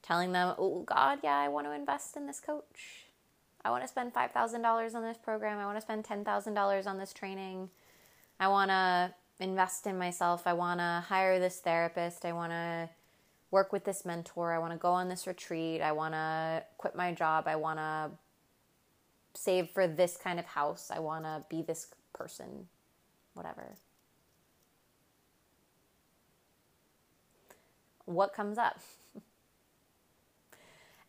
telling them, oh, God, yeah, I want to invest in this coach. I want to spend $5,000 on this program. I want to spend $10,000 on this training. I want to invest in myself. I want to hire this therapist. I want to work with this mentor. I want to go on this retreat. I want to quit my job. I want to save for this kind of house. I want to be this person, whatever. What comes up?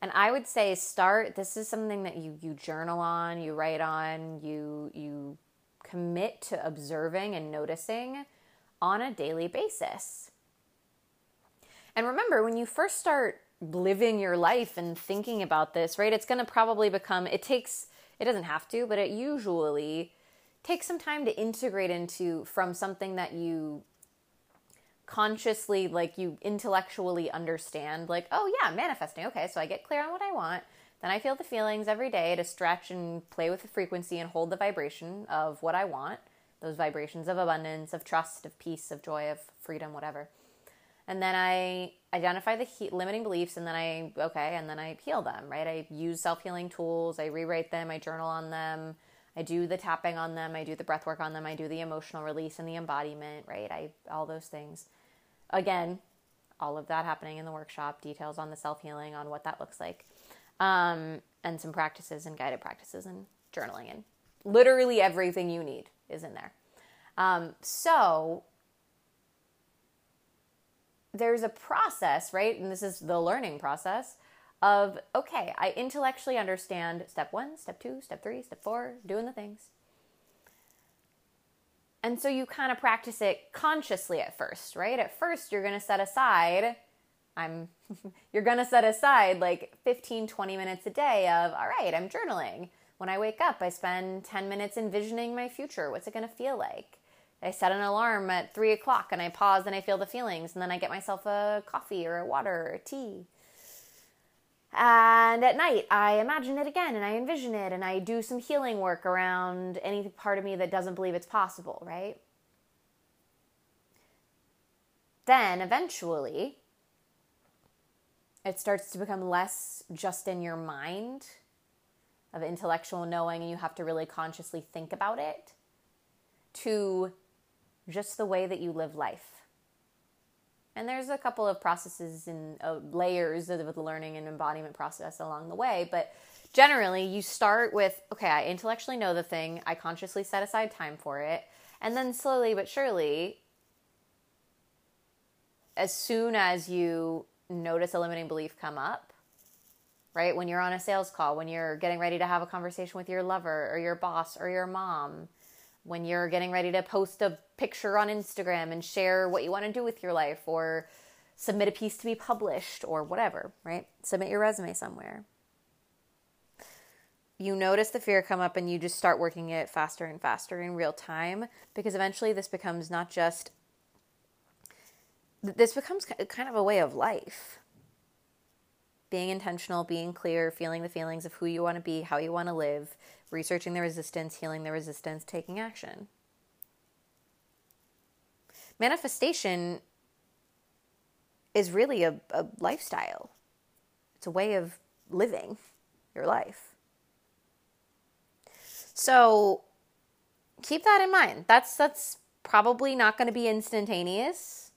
and I would say start this is something that you you journal on, you write on, you you commit to observing and noticing on a daily basis. And remember, when you first start living your life and thinking about this, right, it's going to probably become, it takes it doesn't have to, but it usually takes some time to integrate into from something that you consciously like you intellectually understand like oh yeah manifesting okay so i get clear on what i want then i feel the feelings every day to stretch and play with the frequency and hold the vibration of what i want those vibrations of abundance of trust of peace of joy of freedom whatever and then I identify the he- limiting beliefs and then I okay and then I heal them right? I use self-healing tools I rewrite them I journal on them I do the tapping on them I do the breath work on them I do the emotional release and the embodiment right? I all those things. Again all of that happening in the workshop details on the self-healing on what that looks like um, and some practices and guided practices and journaling and literally everything you need is in there. Um, so there's a process, right? And this is the learning process of okay, I intellectually understand step one, step two, step three, step four, doing the things. And so you kind of practice it consciously at first, right? At first, you're going to set aside, I'm, you're going to set aside like 15, 20 minutes a day of, all right, I'm journaling. When I wake up, I spend 10 minutes envisioning my future. What's it going to feel like? I set an alarm at three o'clock and I pause and I feel the feelings and then I get myself a coffee or a water or a tea. And at night, I imagine it again and I envision it and I do some healing work around any part of me that doesn't believe it's possible, right? Then eventually, it starts to become less just in your mind of intellectual knowing and you have to really consciously think about it to just the way that you live life. And there's a couple of processes and uh, layers of the learning and embodiment process along the way, but generally you start with okay, I intellectually know the thing, I consciously set aside time for it, and then slowly but surely, as soon as you notice a limiting belief come up, right? When you're on a sales call, when you're getting ready to have a conversation with your lover or your boss or your mom, when you're getting ready to post a picture on Instagram and share what you want to do with your life or submit a piece to be published or whatever, right? Submit your resume somewhere. you notice the fear come up and you just start working it faster and faster in real time because eventually this becomes not just this becomes kind of a way of life being intentional being clear feeling the feelings of who you want to be how you want to live researching the resistance healing the resistance taking action manifestation is really a, a lifestyle it's a way of living your life so keep that in mind. That's that's probably not going to be instantaneous.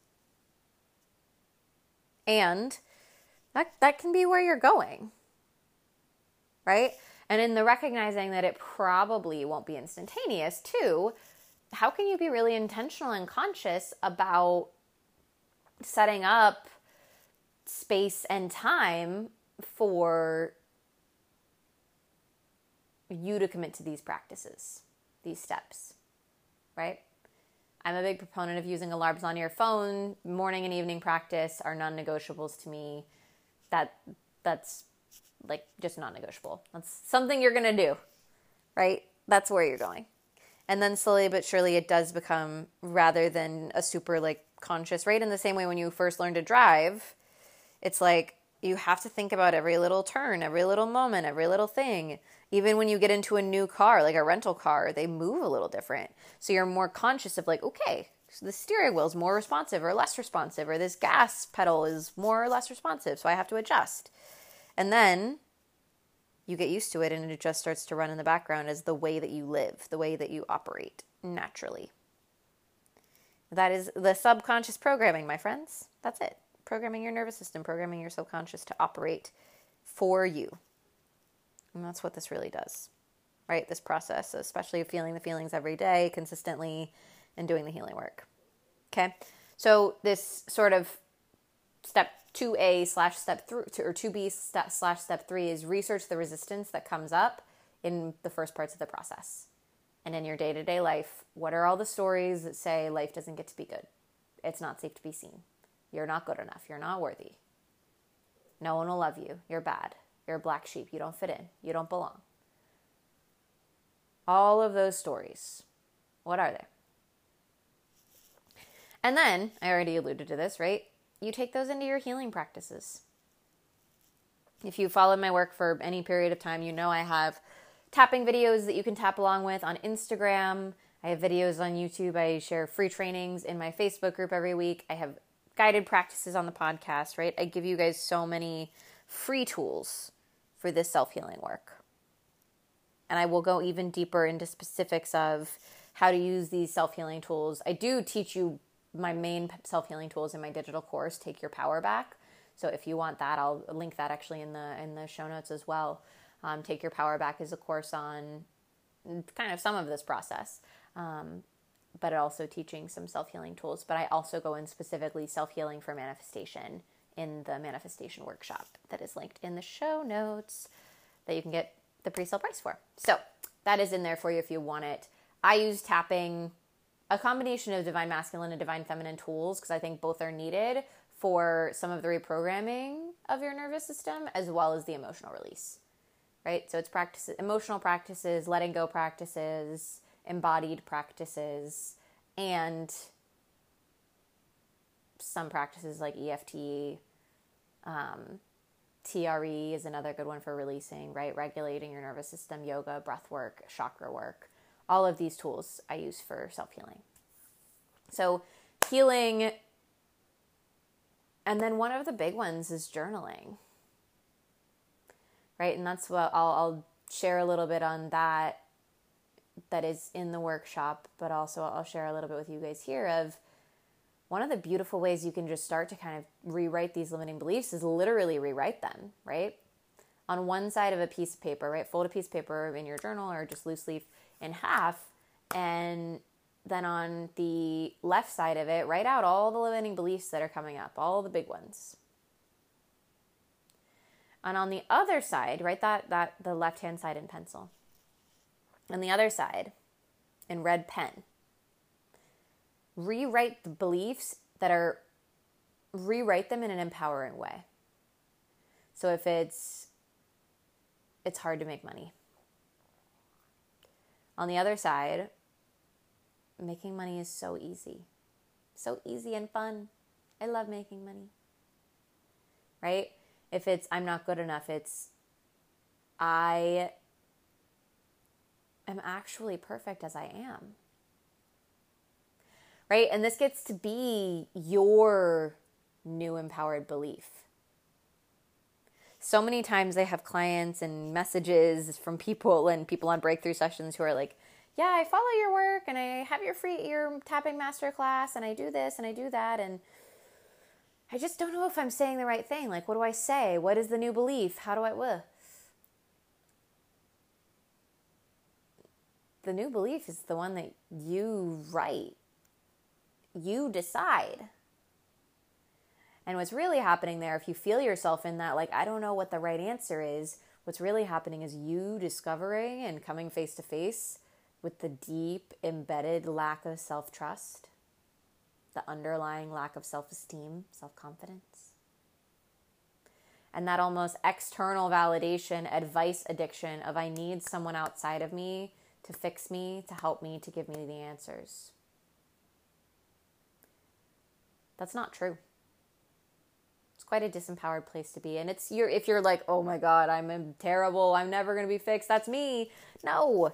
And that that can be where you're going. Right? And in the recognizing that it probably won't be instantaneous too, how can you be really intentional and conscious about setting up space and time for you to commit to these practices, these steps, right? I'm a big proponent of using alarms on your phone. Morning and evening practice are non-negotiables to me. That that's like just non-negotiable. That's something you're going to do. Right? That's where you're going. And then slowly but surely it does become rather than a super like conscious, right? In the same way when you first learn to drive, it's like you have to think about every little turn, every little moment, every little thing. Even when you get into a new car, like a rental car, they move a little different. So you're more conscious of, like, okay, so the steering wheel is more responsive or less responsive, or this gas pedal is more or less responsive. So I have to adjust. And then you get used to it and it just starts to run in the background as the way that you live, the way that you operate naturally. That is the subconscious programming, my friends. That's it programming your nervous system, programming your subconscious to operate for you. And that's what this really does, right? This process, especially feeling the feelings every day consistently and doing the healing work. Okay. So, this sort of step 2A slash step three or 2B step slash step three is research the resistance that comes up in the first parts of the process. And in your day to day life, what are all the stories that say life doesn't get to be good? It's not safe to be seen. You're not good enough. You're not worthy. No one will love you. You're bad. You're a black sheep. You don't fit in. You don't belong. All of those stories. What are they? And then, I already alluded to this, right? You take those into your healing practices. If you followed my work for any period of time, you know I have tapping videos that you can tap along with on Instagram. I have videos on YouTube. I share free trainings in my Facebook group every week. I have guided practices on the podcast, right? I give you guys so many free tools for this self healing work. And I will go even deeper into specifics of how to use these self healing tools. I do teach you my main self healing tools in my digital course, Take Your Power Back. So if you want that, I'll link that actually in the in the show notes as well. Um, Take Your Power Back is a course on kind of some of this process. Um, but also teaching some self healing tools. But I also go in specifically self healing for manifestation in the manifestation workshop that is linked in the show notes that you can get the pre sale price for. So that is in there for you if you want it. I use tapping, a combination of divine masculine and divine feminine tools because I think both are needed for some of the reprogramming of your nervous system as well as the emotional release. Right? So it's practices, emotional practices, letting go practices, embodied practices and some practices like EFT, um, TRE is another good one for releasing, right? Regulating your nervous system, yoga, breath work, chakra work. All of these tools I use for self healing. So, healing, and then one of the big ones is journaling, right? And that's what I'll, I'll share a little bit on that that is in the workshop, but also I'll share a little bit with you guys here of one of the beautiful ways you can just start to kind of rewrite these limiting beliefs is literally rewrite them, right? On one side of a piece of paper, right? Fold a piece of paper in your journal or just loose leaf in half and then on the left side of it, write out all the limiting beliefs that are coming up, all the big ones. And on the other side, write that that the left hand side in pencil. On the other side, in red pen, rewrite the beliefs that are, rewrite them in an empowering way. So if it's, it's hard to make money, On the other side, making money is so easy. So easy and fun. I love making money. Right? If it's I'm not good enough, it's I am actually perfect as I am. Right? And this gets to be your new empowered belief. So many times I have clients and messages from people and people on breakthrough sessions who are like, yeah, I follow your work and I have your free ear tapping master class and I do this and I do that and I just don't know if I'm saying the right thing. Like, what do I say? What is the new belief? How do I? Uh. The new belief is the one that you write. You decide. And what's really happening there, if you feel yourself in that, like, I don't know what the right answer is, what's really happening is you discovering and coming face to face with the deep embedded lack of self trust, the underlying lack of self esteem, self confidence, and that almost external validation, advice addiction of I need someone outside of me to fix me, to help me, to give me the answers. That's not true. Quite a disempowered place to be. And it's your if you're like, "Oh my god, I'm terrible. I'm never to be fixed." That's me. No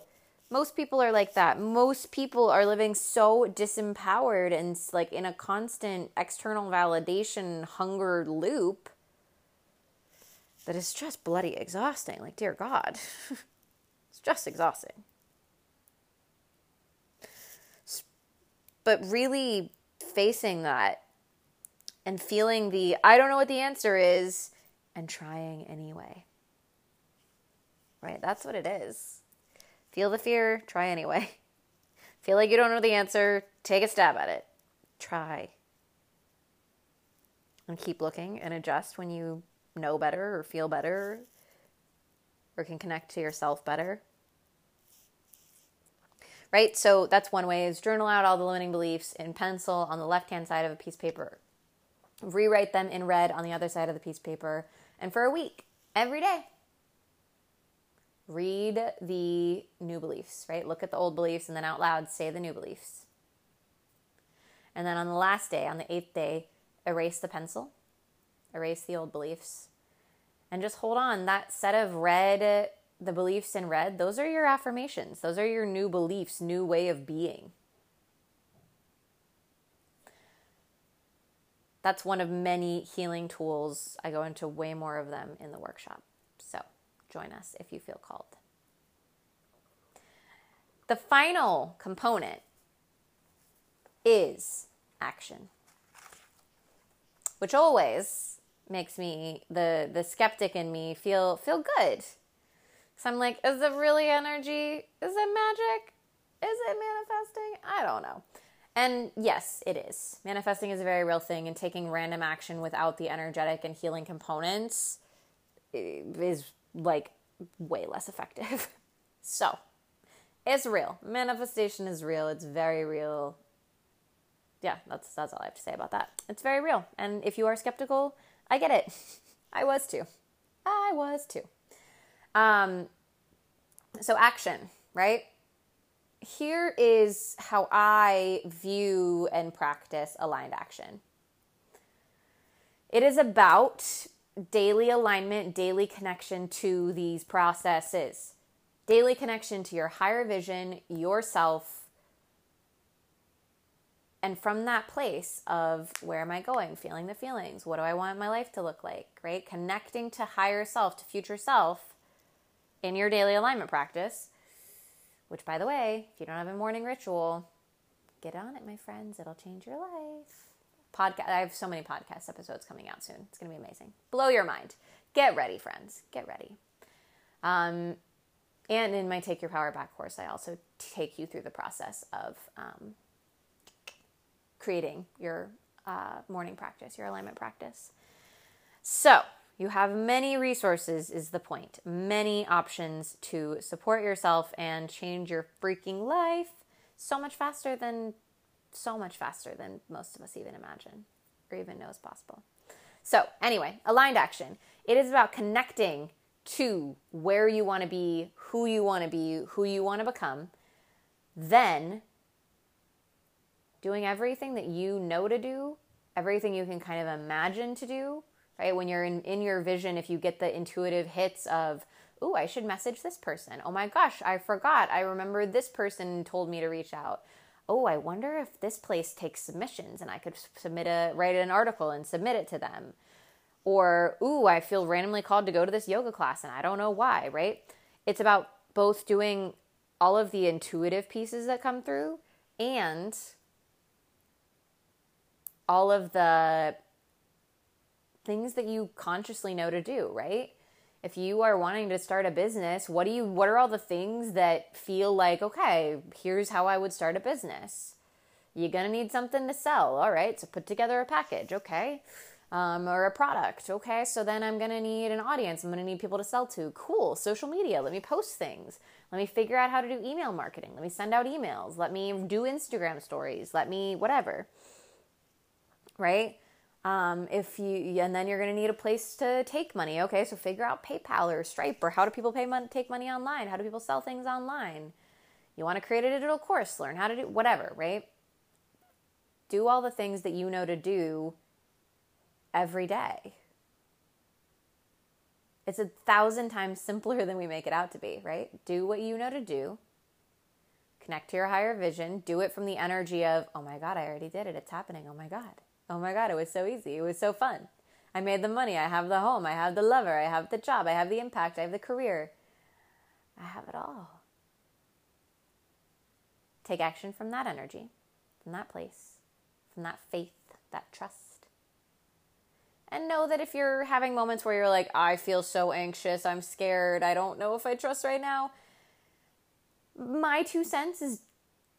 most people are like that. Most people are living so disempowered and like in a constant external validation hunger loop that it's just bloody exhausting. Like, dear God, it's just exhausting. But really facing that and feeling the I don't know what the answer is and trying anyway. Right? That's what it is. Feel the fear, try anyway. Feel like you don't know the answer, take a stab at it. Try. And keep looking and adjust when you know better or feel better or can connect to yourself better. Right? So that's one way is journal out all the limiting beliefs in pencil on the left-hand side of a piece of paper. Rewrite them in red on the other side of the piece of paper and for a week every day read the new beliefs, right? Look at the old beliefs and then out loud say the new beliefs. And then on the last day, on the eighth day, erase the pencil, erase the old beliefs, and just hold on. That set of red, the beliefs in red, those are your affirmations. Those are your new beliefs, new way of being. That's one of many healing tools. I go into way more of them in the workshop So join us if you feel called. The final component is action, which always makes me the the skeptic in me feel feel good. So I'm like, is it really energy? Is it magic? Is it manifesting? I don't know. And yes, it is. Manifesting is a very real thing, and taking random action without the energetic and healing components is like way less effective. so, it's real. Manifestation is real. It's very real. Yeah, that's that's all I have to say about that. It's very real. And if you are skeptical, I get it. I was too. I was too. Um so action, right? Here is how I view and practice aligned action. It is about daily alignment, daily connection to these processes, daily connection to your higher vision, yourself. And from that place of where am I going, feeling the feelings, what do I want my life to look like, right? Connecting to higher self, to future self in your daily alignment practice, which, by the way, if you don't have a morning ritual, get on it, my friends. It'll change your life podcast. I have so many podcast episodes coming out soon. It's going to be amazing. Blow your mind. Get ready, friends. Get ready. Um, and in my Take Your Power Back course, I also take you through the process of um, creating your uh, morning practice, your alignment practice. So, you have many resources, is the point. Many options to support yourself and change your freaking life so much faster than so much faster than most of us even imagine or even know is possible. So, anyway, aligned action. It is about connecting to where you want to be, who you want to be, who you want to become, then doing everything that you know to do, everything you can kind of imagine to do, right? When you're in, in your vision, if you get the intuitive hits of, oh, I should message this person. Oh my gosh, I forgot. I remember this person told me to reach out. Oh, I wonder if this place takes submissions and I could submit a write an article and submit it to them. Or, ooh, I feel randomly called to go to this yoga class and I don't know why, right? It's about both doing all of the intuitive pieces that come through and all of the things that you consciously know to do, right? If you are wanting to start a business, what do you what are all the things that feel like, okay, here's how I would start a business. You're going to need something to sell. All right, so put together a package, okay? Um, or a product. Okay, so then I'm gonna need an audience. I'm gonna need people to sell to. Cool. Social media. Let me post things. Let me figure out how to do email marketing. Let me send out emails. Let me do Instagram stories. Let me whatever. Right? Um, if you and then you're going to need a place to take money. Okay, so figure out PayPal or Stripe or how do people pay money, take money online? How do people sell things online? You want to create a digital course, learn how to do whatever, right? Do all the things that you know to do every day. It's a thousand times simpler than we make it out to be, right? Do what you know to do. Connect to your higher vision. Do it from the energy of, oh my God, I already did it. It's happening. Oh my God. Oh my God, it was so easy. It was so fun. I made the money. I have the home. I have the lover. I have the job. I have the impact. I have the career. I have it all. Take action from that energy, from that place, from that faith, that trust. And know that if you're having moments where you're like, I feel so anxious, I'm scared, I don't know if I trust right now, my two cents is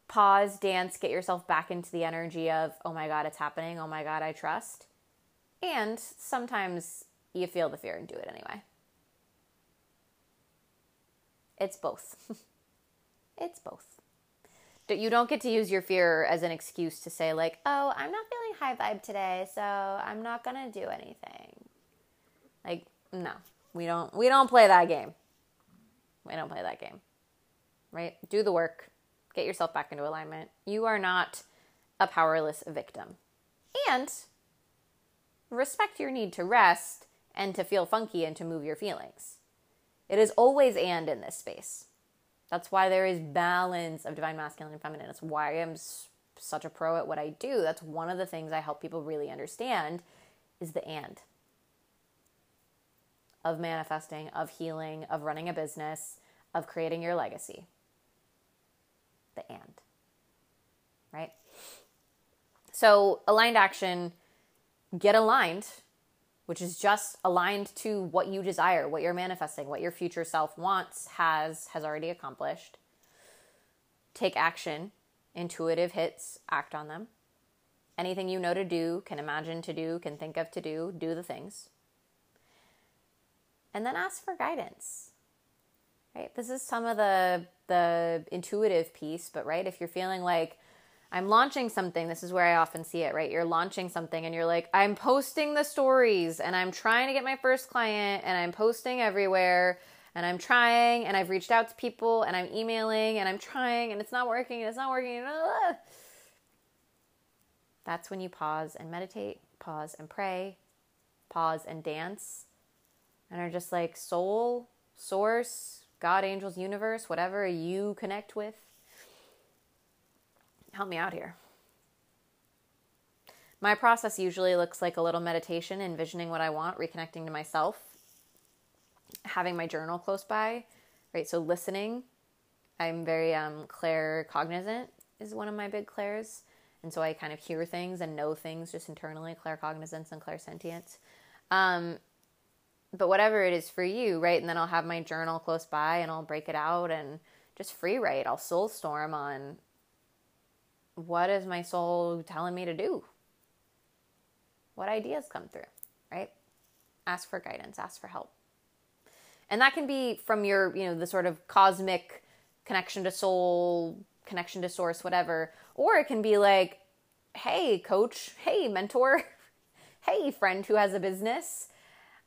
pause, dance, get yourself back into the energy of, oh my God, it's happening. Oh my God, I trust. And sometimes you feel the fear and do it anyway. It's both. it's both. You don't get to use your fear as an excuse to say, like, oh, I'm not feeling high vibe today, so I'm not going to do anything. Like, no, we don't, we don't play that game. We don't play that game. Right? Do the work Get yourself back into alignment. You are not a powerless victim. And respect your need to rest and to feel funky and to move your feelings. It is always and in this space. That's why there is balance of divine masculine and feminine. That's why I'm such a pro at what I do. That's one of the things I help people really understand is the and of manifesting, of healing, of running a business, of creating your legacy the and. Right? So, aligned action, get aligned, which is just aligned to what you desire, what you're manifesting, what your future self wants, has has already accomplished. Take action, intuitive hits, act on them. Anything you know to do, can imagine to do, can think of to do, do the things. And then ask for guidance. Right? This is some of the the intuitive piece, but right, if you're feeling like I'm launching something, this is where I often see it, right? You're launching something and you're like, I'm posting the stories and I'm trying to get my first client and I'm posting everywhere and I'm trying and I've reached out to people and I'm emailing and I'm trying and it's not working and it's not working. That's when you pause and meditate, pause and pray, pause and dance, and are just like, soul, source, God, angels, universe, whatever you connect with. Help me out here. My process usually looks like a little meditation, envisioning what I want, reconnecting to myself, having my journal close by, right? So listening. I'm very um, claircognizant is one of my big clairs. And so I kind of hear things and know things just internally, claircognizance and clairsentience. Um, but whatever it is for you, right? And then I'll have my journal close by and I'll break it out and just free write. I'll soul storm on what is my soul telling me to do? What ideas come through, right? Ask for guidance, ask for help. And that can be from your, you know, the sort of cosmic connection to soul, connection to source, whatever. Or it can be like, hey, coach, hey, mentor, hey, friend who has a business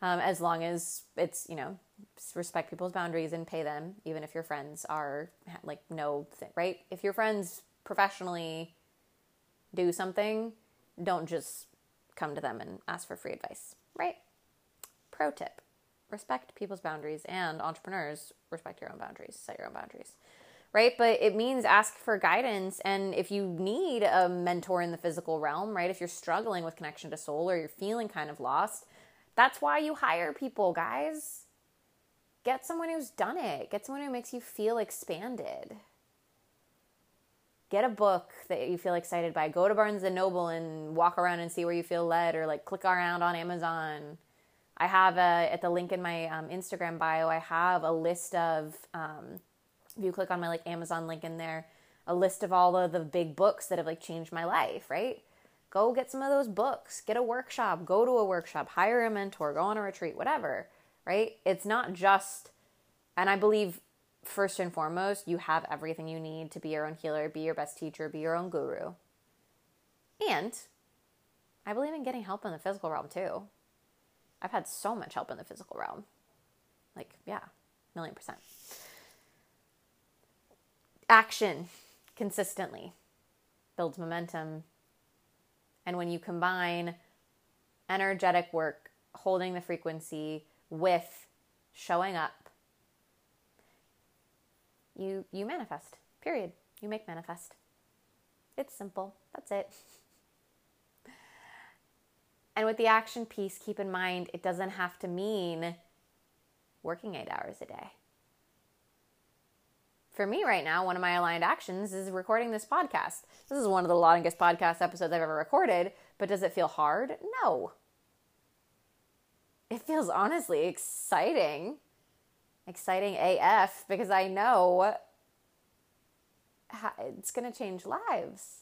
um, as long as it's you know respect people's boundaries and pay them, even if your friends are like no thing, right? If your friends professionally do something, don't just come to them and ask for free advice, right? Pro tip respect people's boundaries and entrepreneurs respect your own boundaries, set your own boundaries, right? But it means ask for guidance. And if you need a mentor in the physical realm, right? If you're struggling with connection to soul or you're feeling kind of lost, that's why you hire people, guys. Get someone who's done it, get someone who makes you feel expanded get a book that you feel excited by. Go to Barnes and Noble and walk around and see where you feel led, or like click around on Amazon. I have a, at the link in my um, Instagram bio. I have a list of um, if you click on my like Amazon link in there, a list of all of the big books that have like changed my life. Right? Go get some of those books. Get a workshop. Go to a workshop. Hire a mentor. Go on a retreat. Whatever. Right? It's not just, and I believe first and foremost, you have everything you need to be your own healer, be your best teacher, be your own guru. And I believe in getting help in the physical realm too. I've had so much help in the physical realm. Like, yeah, million percent. Action consistently builds momentum. And when you combine energetic work, holding the frequency with showing up you you manifest. Period. You make manifest. It's simple. That's it. And with the action piece, keep in mind it doesn't have to mean working 8 hours a day. For me right now, one of my aligned actions is recording this podcast. This is one of the longest podcast episodes I've ever recorded, but does it feel hard? No. It feels honestly exciting exciting AF because I know it's going to change lives.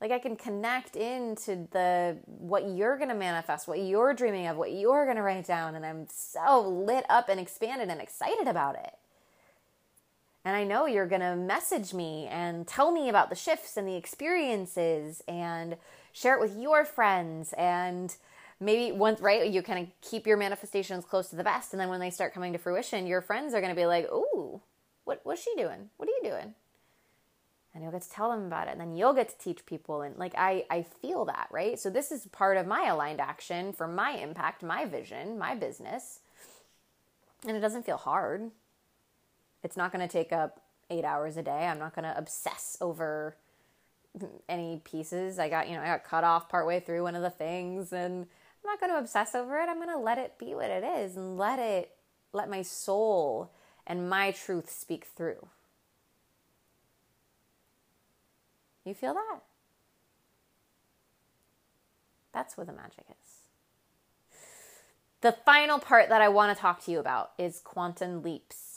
Like I can connect into the what you're going to manifest, what you're dreaming of, what you're going to write down and I'm so lit up and expanded and excited about it. And I know you're going to message me and tell me about the shifts and the experiences and share it with your friends. And maybe once right you kind of keep your manifestations close to the vest. And then when they start coming to fruition your friends are going to be like ooh what what's she doing? What are you doing? And you'll get to tell them about it. And then you'll get to teach people. And like i i feel that right? So this is part of my aligned action for my impact my vision my business. And it doesn't feel hard it's not going to take up eight hours a day i'm not going to obsess over any pieces i got you know i got cut off partway through one of the things and I'm not going to obsess over it. I'm going to let it be what it is and let it, let my soul and my truth speak through. You feel that? That's where the magic is. The final part that I want to talk to you about is quantum leaps.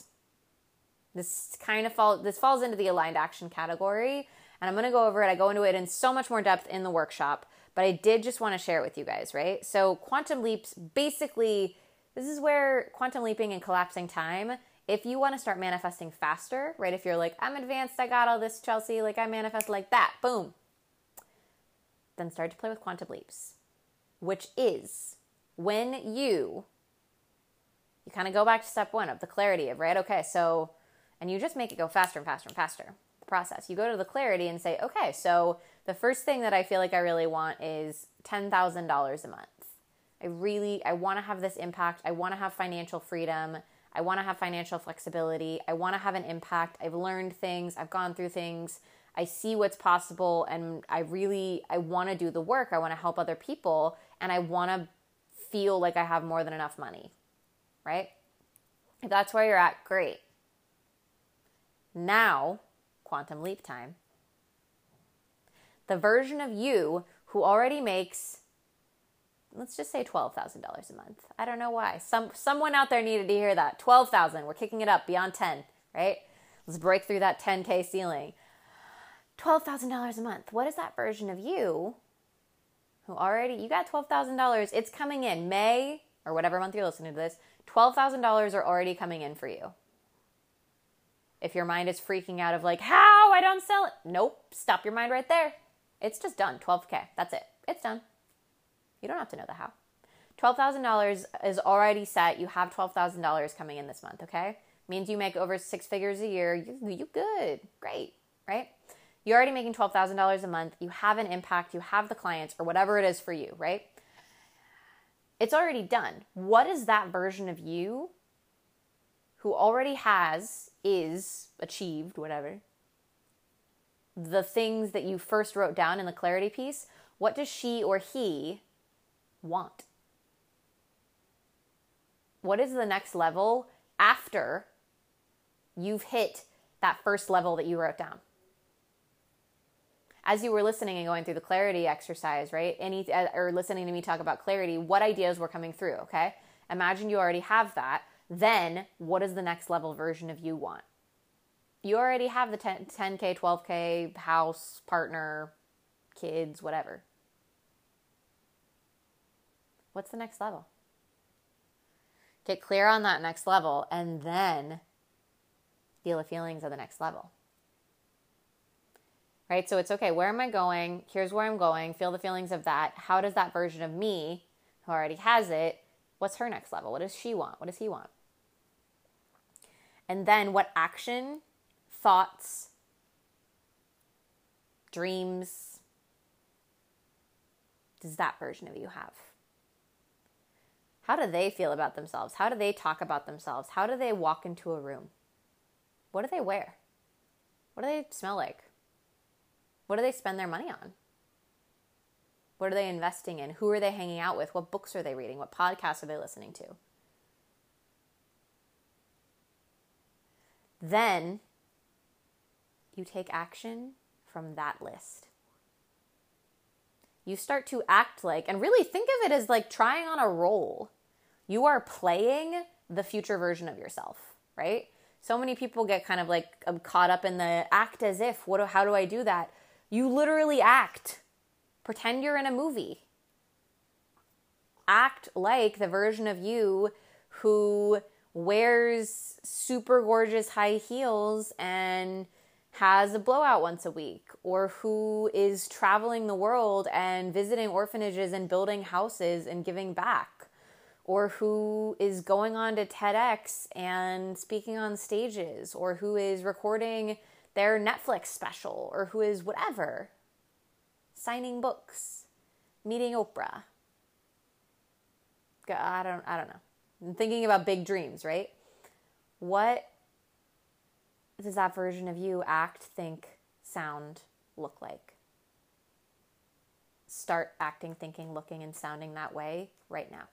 This kind of fall this falls into the aligned action category, and I'm going to go over it. I go into it in so much more depth in the workshop but I did just want to share it with you guys, right? So, quantum leaps basically, this is where quantum leaping and collapsing time, if you want to start manifesting faster, right? If you're like, I'm advanced, I got all this, Chelsea, like I manifest like that, boom, then start to play with quantum leaps, which is when you you kind of go back to step one of the clarity of right okay so and you just make it go faster and faster and faster the process you go to the clarity and say okay so the first thing that I feel like I really want is $10,000 a month. I really I want to have this impact. I want to have financial freedom. I want to have financial flexibility. I want to have an impact. I've learned things. I've gone through things. I see what's possible and I really I want to do the work. I want to help other people and I want to feel like I have more than enough money. Right? If that's where you're at, great. Now, quantum leap time the version of you who already makes let's just say $12,000 a month. I don't know why. Some someone out there needed to hear that. 12,000. We're kicking it up beyond 10, right? Let's break through that 10k ceiling. $12,000 a month. What is that version of you who already you got $12,000. It's coming in May or whatever month you're listening to this. $12,000 are already coming in for you. If your mind is freaking out of like, "How? I don't sell it." Nope, stop your mind right there. It's just done. 12K. That's it. It's done. You don't have to know the how. $12,000 is already set. You have $12,000 coming in this month, okay? Means you make over six figures a year. You, you good. Great, right? You're already making $12,000 a month. You have an impact. You have the clients or whatever it is for you, right? It's already done. What is that version of you who already has, is, achieved, whatever, the things that you first wrote down in the clarity piece? What does she or he want? What is the next level after you've hit that first level that you wrote down? As you were listening and going through the clarity exercise, right? Any uh, or listening to me talk about clarity, what ideas were coming through, okay? Imagine you already have that. Then, what does the next level version of you want? You already have the 10, 10K, 12K, house, partner, kids, whatever. What's the next level? Get clear on that next level and then feel the feelings of the next level. Right? So it's okay. Where am I going? Here's where I'm going. Feel the feelings of that. How does that version of me who already has it, what's her next level? What does she want? What does he want? And then what action, thoughts, dreams does that version of you have? How do they feel about themselves? How do they talk about themselves? How do they walk into a room? What do they wear? What do they smell like? What do they spend their money on? What are they investing in? Who are they hanging out with? What books are they reading? What podcasts are they listening to? Then you take action from that list. You start to act like, and really think of it as like trying on a role. You are playing the future version of yourself, right? So many people get kind of like um, caught up in the act as if, what, how do I do that? You literally act. Pretend you're in a movie. Act like the version of you who wears super gorgeous high heels and has a blowout once a week, or who is traveling the world and visiting orphanages and building houses and giving back, or who is going on to TEDx and speaking on stages, or who is recording their Netflix special, or who is whatever, signing books, meeting Oprah. I don't, I don't know. I'm thinking about big dreams, right? What does that version of you act, think, sound, look like? Start acting, thinking, looking, and sounding that way right now.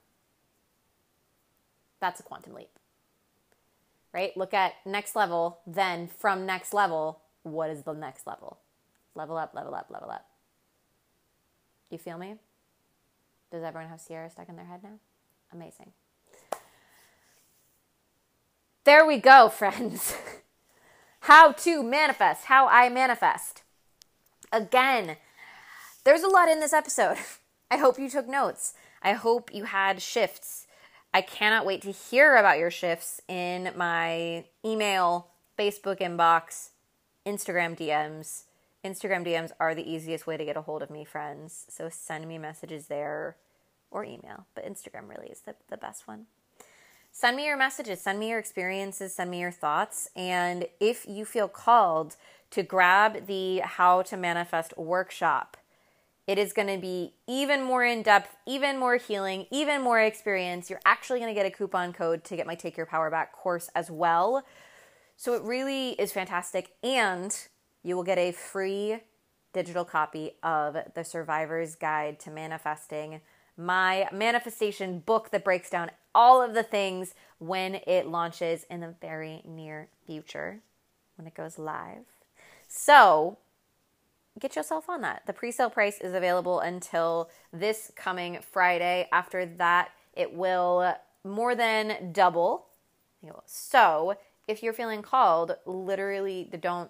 That's a quantum leap. Right? Look at next level, then from next level, what is the next level? Level up, level up, level up. You feel me? Does everyone have Ciara stuck in their head now? Amazing. There we go, friends. how to manifest, how I manifest. Again, there's a lot in this episode. I hope you took notes. I hope you had shifts. I cannot wait to hear about your shifts in my email, Facebook inbox, Instagram DMs. Instagram DMs are the easiest way to get a hold of me, friends. So send me messages there or email, but Instagram really is the, the best one send me your messages, send me your experiences, send me your thoughts. And if you feel called to grab the How to Manifest workshop, it is going to be even more in depth, even more healing, even more experience. You're actually going to get a coupon code to get my Take Your Power Back course as well. So it really is fantastic. And you will get a free digital copy of The Survivor's Guide to Manifesting, my manifestation book that breaks down all of the things when it launches in the very near future, when it goes live. So, get yourself on that. The pre sale price is available until this coming Friday. After that, it will more than double. So, if you're feeling called, literally don't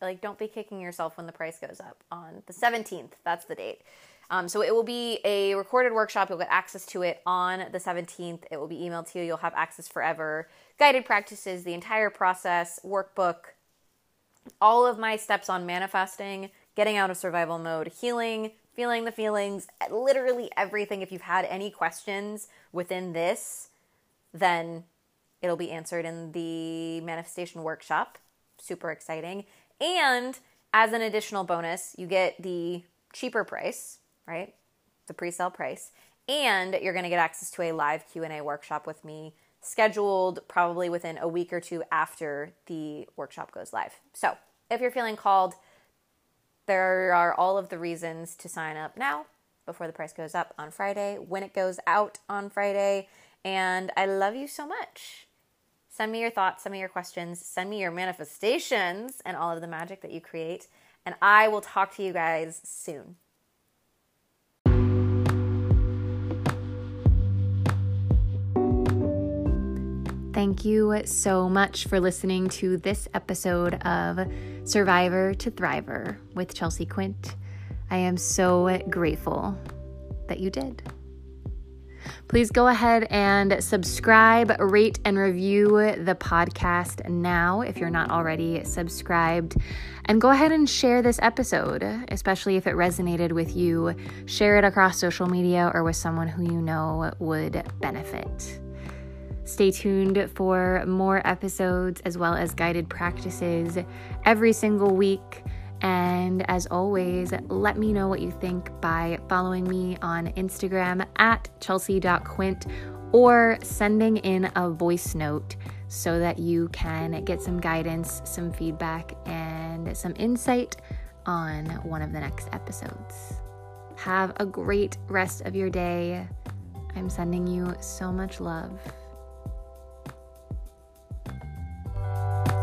like don't be kicking yourself when the price goes up on the 17th. That's the date. Um, so it will be a recorded workshop. You'll get access to it on the 17th. It will be emailed to you. You'll have access forever. Guided practices, the entire process, workbook, all of my steps on manifesting, getting out of survival mode, healing, feeling the feelings, literally everything. If you've had any questions within this, then it'll be answered in the manifestation workshop. Super exciting. And as an additional bonus, you get the cheaper price, right? The pre-sale price, and you're going to get access to a live Q&A workshop with me scheduled probably within a week or two after the workshop goes live. So, if you're feeling called, there are all of the reasons to sign up now before the price goes up on Friday, when it goes out on Friday, and I love you so much. Send me your thoughts, send me your questions, send me your manifestations and all of the magic that you create, and I will talk to you guys soon. Thank you so much for listening to this episode of Survivor to Thriver with Chelsea Quint. I am so grateful that you did. Please go ahead and subscribe, rate, and review the podcast now if you're not already subscribed. And go ahead and share this episode, especially if it resonated with you. Share it across social media or with someone who you know would benefit. Stay tuned for more episodes as well as guided practices every single week. And as always, let me know what you think by following me on Instagram at chelsea.quint or sending in a voice note so that you can get some guidance, some feedback, and some insight on one of the next episodes. Have a great rest of your day. I'm sending you so much love. Thank you